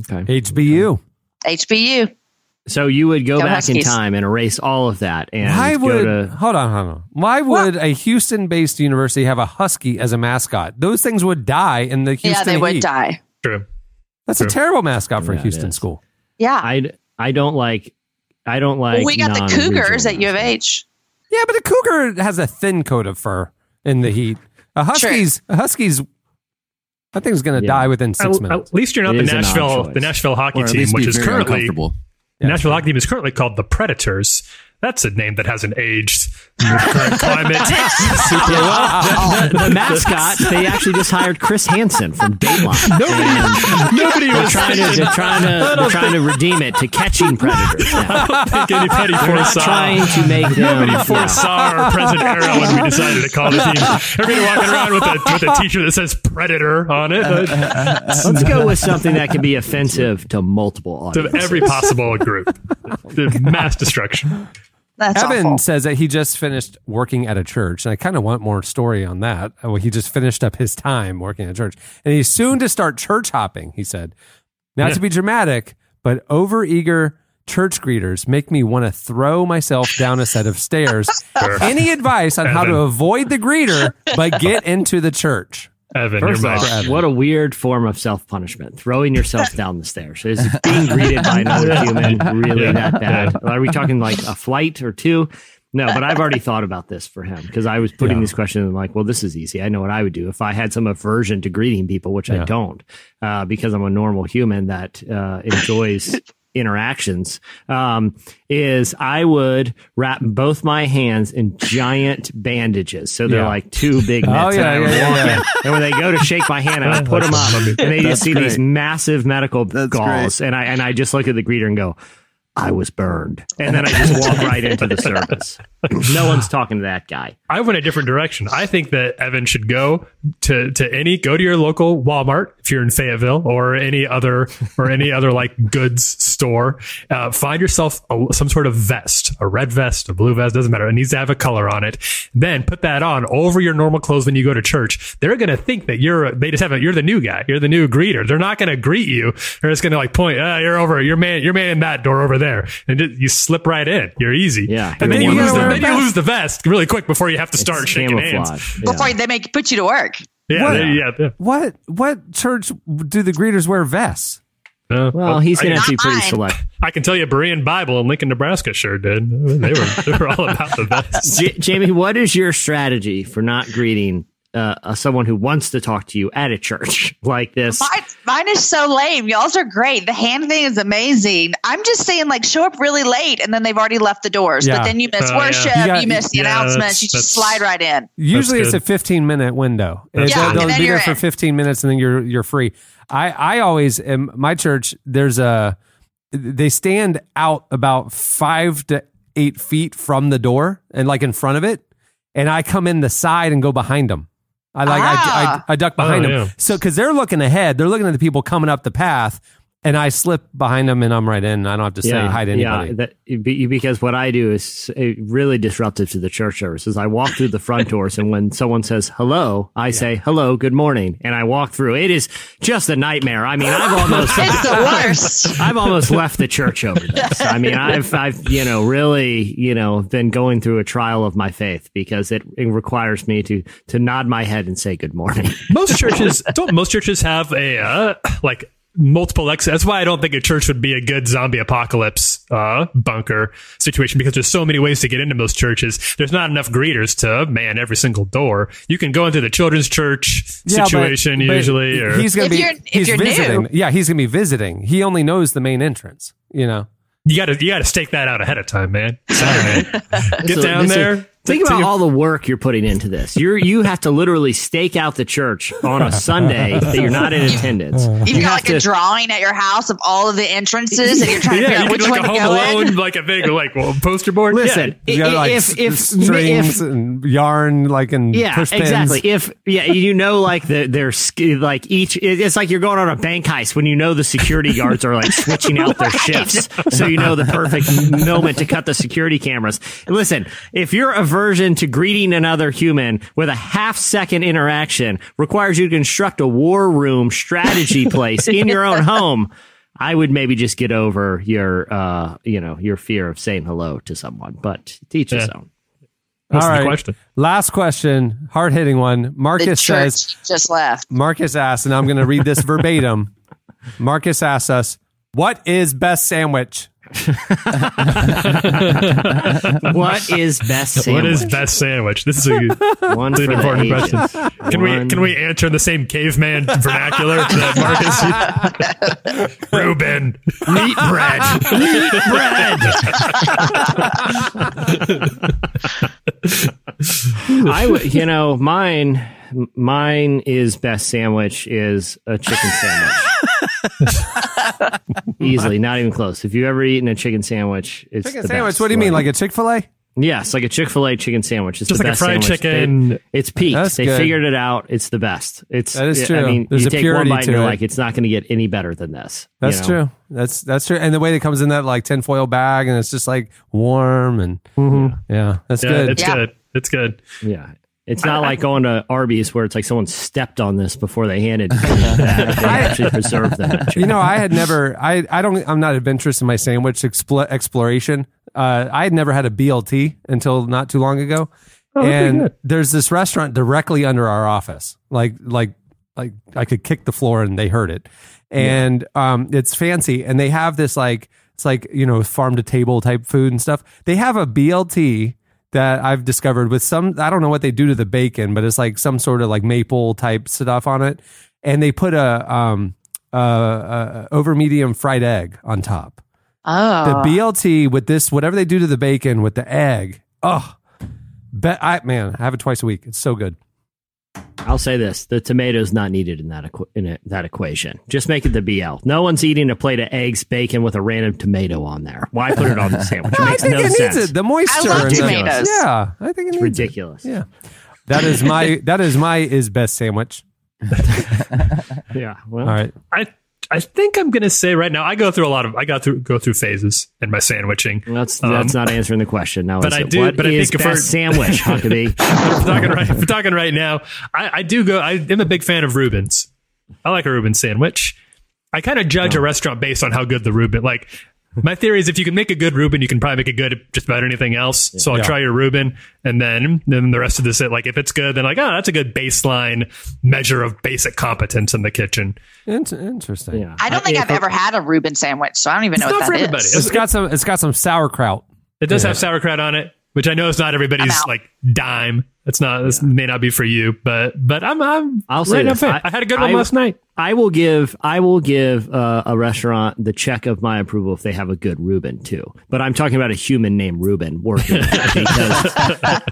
Okay. HBU. HBU. So you would go Go back in time and erase all of that and Why go would to. hold on, hold on? Why would a Houston-based university have a husky as a mascot? Those things would die in the Houston yeah, they would heat. die. True. That's a terrible mascot for Yeah, a Houston school. Yeah. I I don't like. I don't like. well, we got the Cougars at U of. H. Yeah, but the cougar has a thin coat of fur in the heat. A husky's a husky's. I think is going to Yeah. die within six At, minutes. at least you're not It the is an odd Nashville, the Nashville hockey team, which is currently uncomfortable. the Nashville hockey team is currently called the Predators. That's a name that hasn't aged in the current climate (laughs) super well. The, the (laughs) mascot. They actually just hired Chris Hansen from Dateline. And Nobody They're was trying to. They're trying to. They're trying to redeem it to catching predators. Now. (laughs) I don't think anybody They're foresaw. trying to make them. Nobody yeah. foresaw our present era when we decided to call the team. Everybody walking around with a with a T-shirt that says "Predator" on it. Let's go with something that can be offensive to multiple audiences. to audiences. every possible group. The mass destruction. That's Evan awful. says that he just finished working at a church, and I kind of want more story on that. Uh, Well, he just finished up his time working at a church, and he's soon to start church hopping. He said, "Not Yeah. to be dramatic, but overeager church greeters make me want to throw myself down a set of stairs." (laughs) Sure. Any advice on how to avoid the greeter but get into the church? Evan, First you're off, my what a weird form of self punishment. Throwing yourself (laughs) down the stairs. Is being greeted by another (laughs) human really that bad? Are we talking like a flight or two? No, but I've already thought about this for him because I was putting Yeah. these questions and I'm like, well, this is easy. I know what I would do if I had some aversion to greeting people, which Yeah. I don't, uh, because I'm a normal human that uh, enjoys (laughs) interactions. Um, is I would wrap both my hands in giant bandages, so they're Yeah. like two big (laughs) Oh, mitts. yeah, and yeah, yeah. And when they go to shake my hand, and I put them up, and they just see these massive medical That's galls, and I and I just look at the greeter and go, "I was burned," and then I just (laughs) walk right into the service. No one's talking to that guy. I went a different direction. I think that Evan should go to, to any go to your local Walmart if you're in Fayetteville or any other or any other like goods store. Uh, find yourself a, some sort of vest, a red vest, a blue vest, doesn't matter. It needs to have a color on it. Then put that on over your normal clothes when you go to church. They're gonna think that you're they just have a, you're the new guy, you're the new greeter. They're not gonna greet you. They're just gonna like point, uh, you're over, you're man, you're man in that door over there, and just, you slip right in. You're easy. Yeah. and then then you you lose the then you vest. lose the vest really quick before you have to start It's shaking hands. Yeah. Before they make put you to work. Yeah, What? they- yeah. yeah. What what church do the greeters wear vests? Uh, Well, he's gonna I, have to be pretty mine. select. I can tell you, Berean Bible in Lincoln, Nebraska, sure did. They were they were all about the vest. (laughs) J- Jamie, what is your strategy for not greeting uh, uh, someone who wants to talk to you at a church (laughs) like this? Mine, mine is so lame. Y'all's are great. The hand thing is amazing. I'm just saying, like, show up really late and then they've already left the doors. Yeah. But then you miss yeah. worship, You you, got- miss the yeah, announcements. You just slide right in. Usually it's a 15 minute window. That's They'll, they'll And then be there you're for 15 minutes and then you're you're free. I I always in my church there's a they stand out about 5 to 8 feet from the door and like in front of it and I come in the side and go behind them. I like I, Ah. I, I duck behind Oh, them. yeah. So cuz they're looking ahead, they're looking at the people coming up the path and I slip behind them and I'm right in. I don't have to say hi to anybody. Yeah, that, because what I do is uh, really disruptive to the church services. I walk through the front doors, and when someone says hello, I say hello, good morning, and I walk through. It is just a nightmare. I mean, I've almost (laughs) It's the (laughs) worst. I've almost left the church over this. I mean, I've I've you know really you know been going through a trial of my faith because it, it requires me to to nod my head and say good morning. most churches don't most churches have a uh, like multiple exits that's why i don't think a church would be a good zombie apocalypse uh, bunker situation because there's so many ways to get into most churches there's not enough greeters to man every single door you can go into the children's church Yeah, but- situation but usually or he's gonna If be you're- if he's you're visiting. new. Yeah, he's gonna be visiting. He only knows the main entrance. You know. you gotta you gotta stake that out ahead of time man Saturday. (laughs) get So down this is- there Think about a- all the work you're putting into this. You're you have to literally stake out the church on a Sunday (laughs) that you're not in attendance. You've You got have like a drawing at your house of all of the entrances, and you're trying to yeah, figure you out which like one a to home go in. alone like a big like well, poster board Listen, He's got, like, if if strings if and yarn, like and yeah, push pins. exactly. If yeah, you know, like the they're like each. It's like you're going on a bank heist when you know the security guards are like switching out their (laughs) shifts, so you know the perfect moment to cut the security cameras. Listen, if your aversion to greeting another human with a half second interaction requires you to construct a war room strategy (laughs) place in your own home. I would maybe just get over your, uh, you know, your fear of saying hello to someone, but teach his own. What's All question? Last question, hard hitting one. The Marcus says. just left. Marcus asks, and I'm going to read this (laughs) verbatim. Marcus asks us, "What is best sandwich?" What is best sandwich? (laughs) what is best sandwich this is a (laughs) One It's for an the important question. Can we can we answer in the same caveman vernacular that Marcus? (laughs) Reuben, Meat bread. Meat bread. I would, you know, mine, mine is best sandwich is a chicken sandwich. (laughs) Easily, not even close. If you've ever eaten a chicken sandwich, it's Chicken the sandwich. best. What do you mean, like a Chick Fil A? Yes, like a Chick Fil A chicken sandwich. It's Just the like a fried sandwich. chicken. They- it's peaked. That's they good. figured it out. It's the best. It's That is true. I mean, There's you take one bite and you're it. like, it's not going to get any better than this. you That's know? true. That's that's true. And the way that comes in that like tinfoil bag, and it's just like warm and mm-hmm. yeah, that's yeah, good. it's Yeah. good. It's good. Yeah. It's not like going to Arby's where it's like someone stepped on this before they handed it. (laughs) They actually preserved them. (laughs) you know, I had never. I I don't. I'm not adventurous in my sandwich expl- exploration. Uh, I had never had a BLT until not too long ago, and there's this restaurant directly under our office. Like like like I could kick the floor and they heard it, and um, it's fancy, and they have this like it's like you know farm to table type food and stuff. They have a BLT that I've discovered with some I don't know what they do to the bacon, but it's like some sort of like maple type stuff on it, and they put a um uh, uh over medium fried egg on top. Oh, The BLT with this whatever they do to the bacon with the egg. Oh, bet I man, I have it twice a week. It's so good. I'll say this: the tomato's not needed in that equ- in it, that equation. Just make it the BL. No one's eating a plate of eggs, bacon with a random tomato on there. Why put it on the (laughs) sandwich? It I think no it sense. needs it. The moisture. I love and the- tomatoes. Yeah, I think it needs It's it. ridiculous. Yeah, that is my that is my is best sandwich. (laughs) (laughs) Yeah. Well, All right. I I think I'm gonna say right now. I go through a lot of. I got through go through phases in my sandwiching. That's Um, that's not answering the question. Now, but I do- What but I think best (laughs) sandwich, Huckabee? (laughs) we're talking right, we're talking right now, I, I do go. I am a big fan of Reuben's. I like a Reuben sandwich. I kind of judge a restaurant based on how good the Reuben. Like my theory is, if you can make a good Reuben, you can probably make a good just about anything else. So I'll Yeah. try your Reuben, and then then the rest of this. Like if it's good, then like oh, that's a good baseline measure of basic competence in the kitchen. Int- interesting. Yeah. I don't think if I've ever had a Reuben sandwich, so I don't even It's know what not for that everybody. is. It's got some. It's got some sauerkraut. It does have sauerkraut on it, which I know is not everybody's like dime. It's not. This may not be for you, but but I'm I'm. I'll say right this. up there. I, had a good one I- last night. I will give I will give uh, a restaurant the check of my approval if they have a good Reuben too. But I'm talking about a human named Reuben working (laughs) because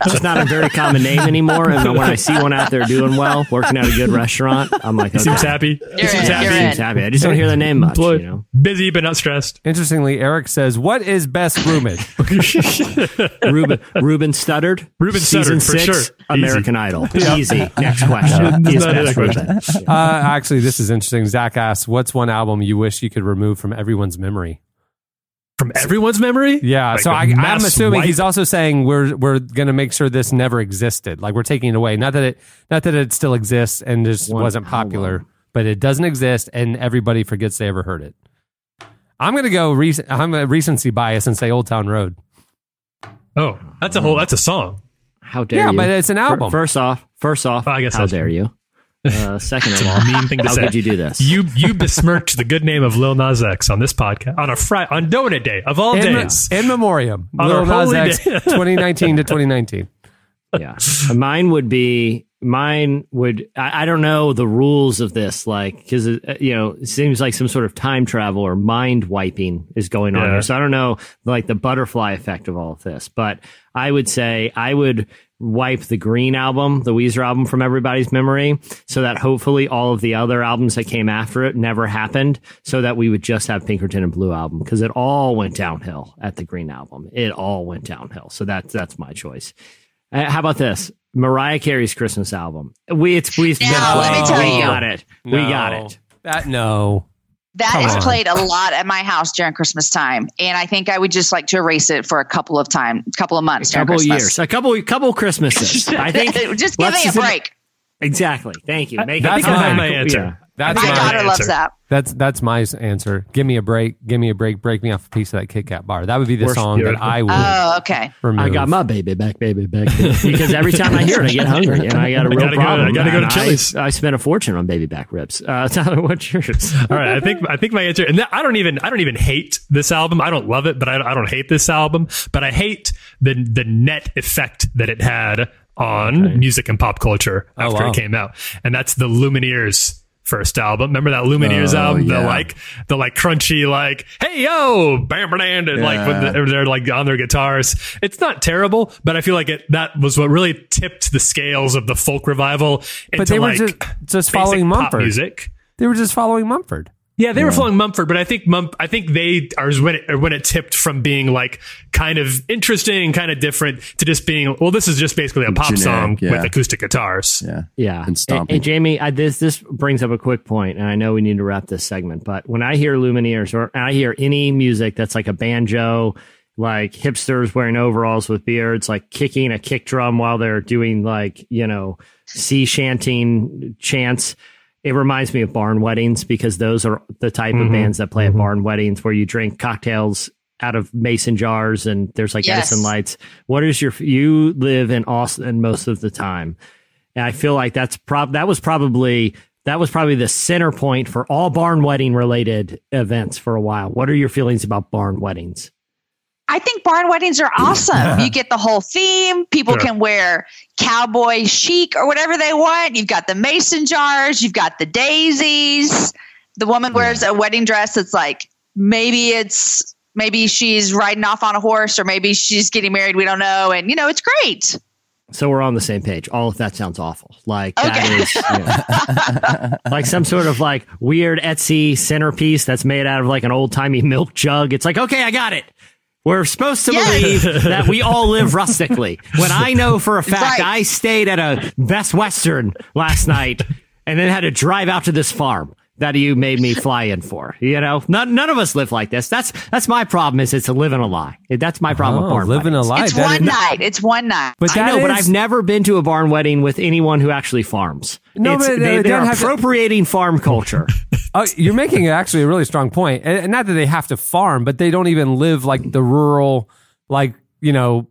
it's not a very common name anymore. And when I see one out there doing well, working at a good restaurant, I'm like, He okay. seems happy. He You're seems in, happy. Seems happy. I just don't hear the name much. You know, Busy but not stressed. Interestingly, Eric says, "What is best Reuben?" (laughs) Reuben Reuben stuttered. Reuben Season stuttered, for six, sure. American Idol. Easy. Next (laughs) question. It's Is best question. Reuben? uh, actually, this this is interesting. Zach asks, "What's one album you wish you could remove from everyone's memory?" From everyone's memory? Yeah. Like so a I, I'm assuming wipe? he's also saying we're we're going to make sure this never existed. Like we're taking it away. Not that it not that it still exists and just One wasn't popular, but it doesn't exist and everybody forgets they ever heard it. I'm going to go. Rec- I'm a recency bias and say Old Town Road. Oh, that's a whole. That's a song. How dare Yeah, you? but it's an album. First off, first off, I guess how that's- dare you? Uh, second of all, mean thing to how say. could you do this? You you besmirched the good name of Lil Nas X on this podcast on a Friday on Donut Day of all in, days. in memoriam. On Lil our Nas X, (laughs) 2019 to 2019. yeah mine would be mine would I, I don't know the rules of this like because you know it seems like some sort of time travel or mind wiping is going on Yeah. here so i don't know like the butterfly effect of all of this but i would say i would wipe the green album the weezer album from everybody's memory so that hopefully all of the other albums that came after it never happened so that we would just have pinkerton and blue album because it all went downhill at the green album it all went downhill so that's that's my choice uh, how about this? Mariah Carey's Christmas album. We it's we've been Now, let me playing. tell we got it. We got it. That no. That Come is on. played a lot at my house during Christmas time, and I think I would just like to erase it for a couple of time, a couple of months, A couple Christmas. years, a couple couple Christmases. (laughs) I think just give me a break. Exactly. Thank you. Make That's it I my answer. Yeah. That's My mine. daughter loves that. That's that's my answer. Give me a break. Give me a break. Break me off a piece of that Kit Kat bar. That would be the Worst- song that I would Oh, okay. remove. I got my baby back, baby back. (laughs) because every time I hear it, I get hungry, and I got a I real gotta go- problem. I gotta go to Chili's. I, I spent a fortune on baby back ribs. Uh, (laughs) Tyler, what's yours? All right, I think I think my answer, and I don't even I don't even hate this album. I don't love it, but I, I don't hate this album. But I hate the the net effect that it had on music and pop culture Oh, after wow. it came out, and that's the Lumineers first album. Remember that Lumineers Oh, album? The like the like crunchy like hey yo bam bam and like when Yeah. they're, like on their guitars. It's not terrible, but I feel like it that was what really tipped the scales of the folk revival into But they were like just, just following Mumford. music. They were just following Mumford. Yeah, they were following Mumford, but I think Mump, I think they are when it when it tipped from being like kind of interesting, kind of different to just being well, this is just basically a pop Generic, song yeah. with acoustic guitars. Yeah. Yeah. And stomping. And, Jamie, I, this this brings up a quick point, and I know we need to wrap this segment, but when I hear Lumineers or I hear any music that's like a banjo, like hipsters wearing overalls with beards, like kicking a kick drum while they're doing like, you know, sea shanting chants. It reminds me of barn weddings because those are the type of mm-hmm. bands that play at mm-hmm. barn weddings where you drink cocktails out of mason jars and there's like Yes. Edison lights. What is your you live in Austin most of the time. And I feel like that's prob that was probably that was probably the center point for all barn wedding related events for a while. What are your feelings about barn weddings? I think barn weddings are awesome. you (laughs) get the whole theme. People Sure. can wear cowboy chic or whatever they want. You've got the mason jars. You've got the daisies. The woman wears a wedding dress that's like maybe it's maybe she's riding off on a horse or maybe she's getting married. We don't know. And you know, it's great. So we're on the same page. All of that sounds awful. Like that Okay. is you (laughs) know, like some sort of like weird Etsy centerpiece that's made out of like an old timey milk jug. It's like, okay, I got it. We're supposed to Yes. believe (laughs) that we all live rustically. When I know for a fact Right. I stayed at a Best Western last night and then had to drive out to this farm that you made me (laughs) fly in for. You know, none, none of us live like this. That's that's my problem. Is it's a living a lie. That's my problem Oh, barn living a lie. It's That one is- night. It's one night. But I that know, but is- I've never been to a barn wedding with anyone who actually farms. No, It's- but they, they they're don't have to- appropriating farm culture. (laughs) Oh, you're making actually a really strong point, and, and not that they have to farm, but they don't even live like the rural, like you know,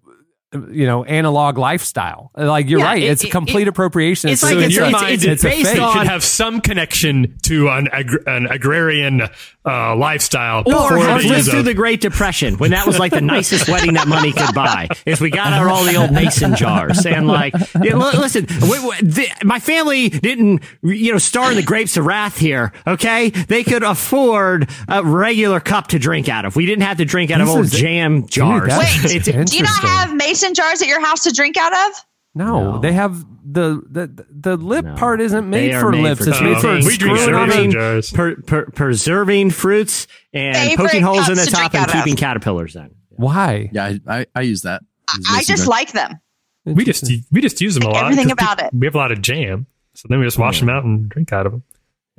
you know, analog lifestyle. Like you're Yeah, right, it- it's a complete appropriation. it's so like So in it's- your it's- mind, it's it's, based it on- should have some connection to an, ag- an agrarian uh, lifestyle. or for have the lived use through the Great Depression when that was like the nicest wedding that money could buy. Is we got out all the old mason jars and like, yeah, li- listen, we, we, the, my family didn't, you know, star in the grapes of wrath here. Okay, they could afford a regular cup to drink out of. We didn't have to drink out of old jam jars. that's Wait, It's- do you not have mason jars at your house to drink out of? No, No. they have the the the lip No. part isn't made for made lips. for it's made for drinking. We drink screwing out of jars. per, per, preserving fruits and Favorite poking holes in the to top and out of. keeping caterpillars in. Why? Yeah, I, I, I use that. Use I just jar. like them. we just we just use them a lot. Everything 'cause about it. We have a lot of jam, so then we just wash them out and drink out of them.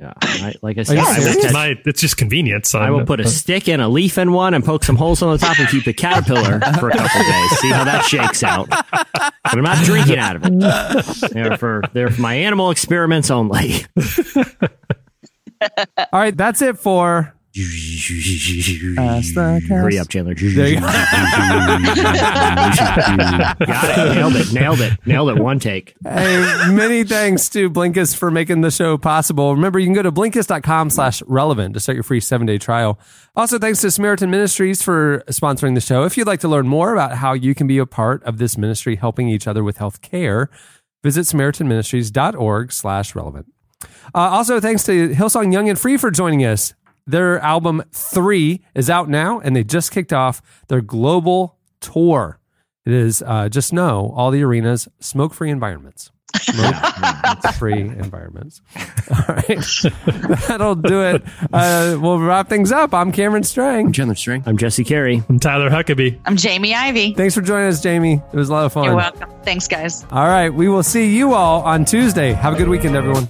Yeah, I, like I said, you I will. It's, my, it's just convenience. I will put a stick and a leaf in one and poke some holes on the top and keep the caterpillar for a couple days. See how that shakes out. But I'm not drinking out of it. They're for they're for my animal experiments only. (laughs) All right, that's it for. Hurry up, Chandler. (laughs) There you go. Got it. Nailed it. Nailed it. Nailed it. One take. Hey, many thanks to Blinkist for making the show possible. Remember, you can go to blinkist.com slash relevant to start your free seven day trial. Also, thanks to Samaritan Ministries for sponsoring the show. If you'd like to learn more about how you can be a part of this ministry helping each other with health care, visit samaritanministries.org slash relevant. Uh, also, thanks to Hillsong Young and Free for joining us. Their album Three is out now, and they just kicked off their global tour. It is uh, just know all the arenas, smoke free environments. Smoke free (laughs) environments. All right. (laughs) That'll do it. Uh, we'll wrap things up. I'm Cameron Strang. Chandler Strang. I'm Jesse Carey. I'm Tyler Huckabee. I'm Jamie Ivey. Thanks for joining us, Jamie. It was a lot of fun. You're welcome. Thanks, guys. All right. We will see you all on Tuesday. Have a good weekend, everyone.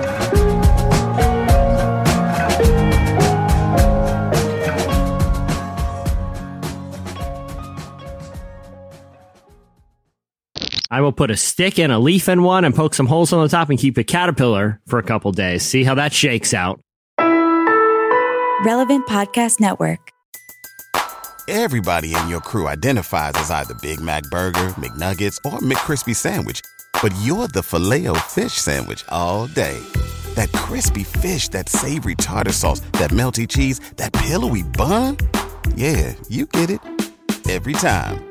I will put a stick and a leaf in one and poke some holes on the top and keep the caterpillar for a couple days. See how that shakes out. Relevant Podcast Network. Everybody in your crew identifies as either Big Mac Burger, McNuggets, or McCrispy Sandwich. But you're the filet fish Sandwich all day. That crispy fish, that savory tartar sauce, that melty cheese, that pillowy bun. Yeah, you get it. Every time.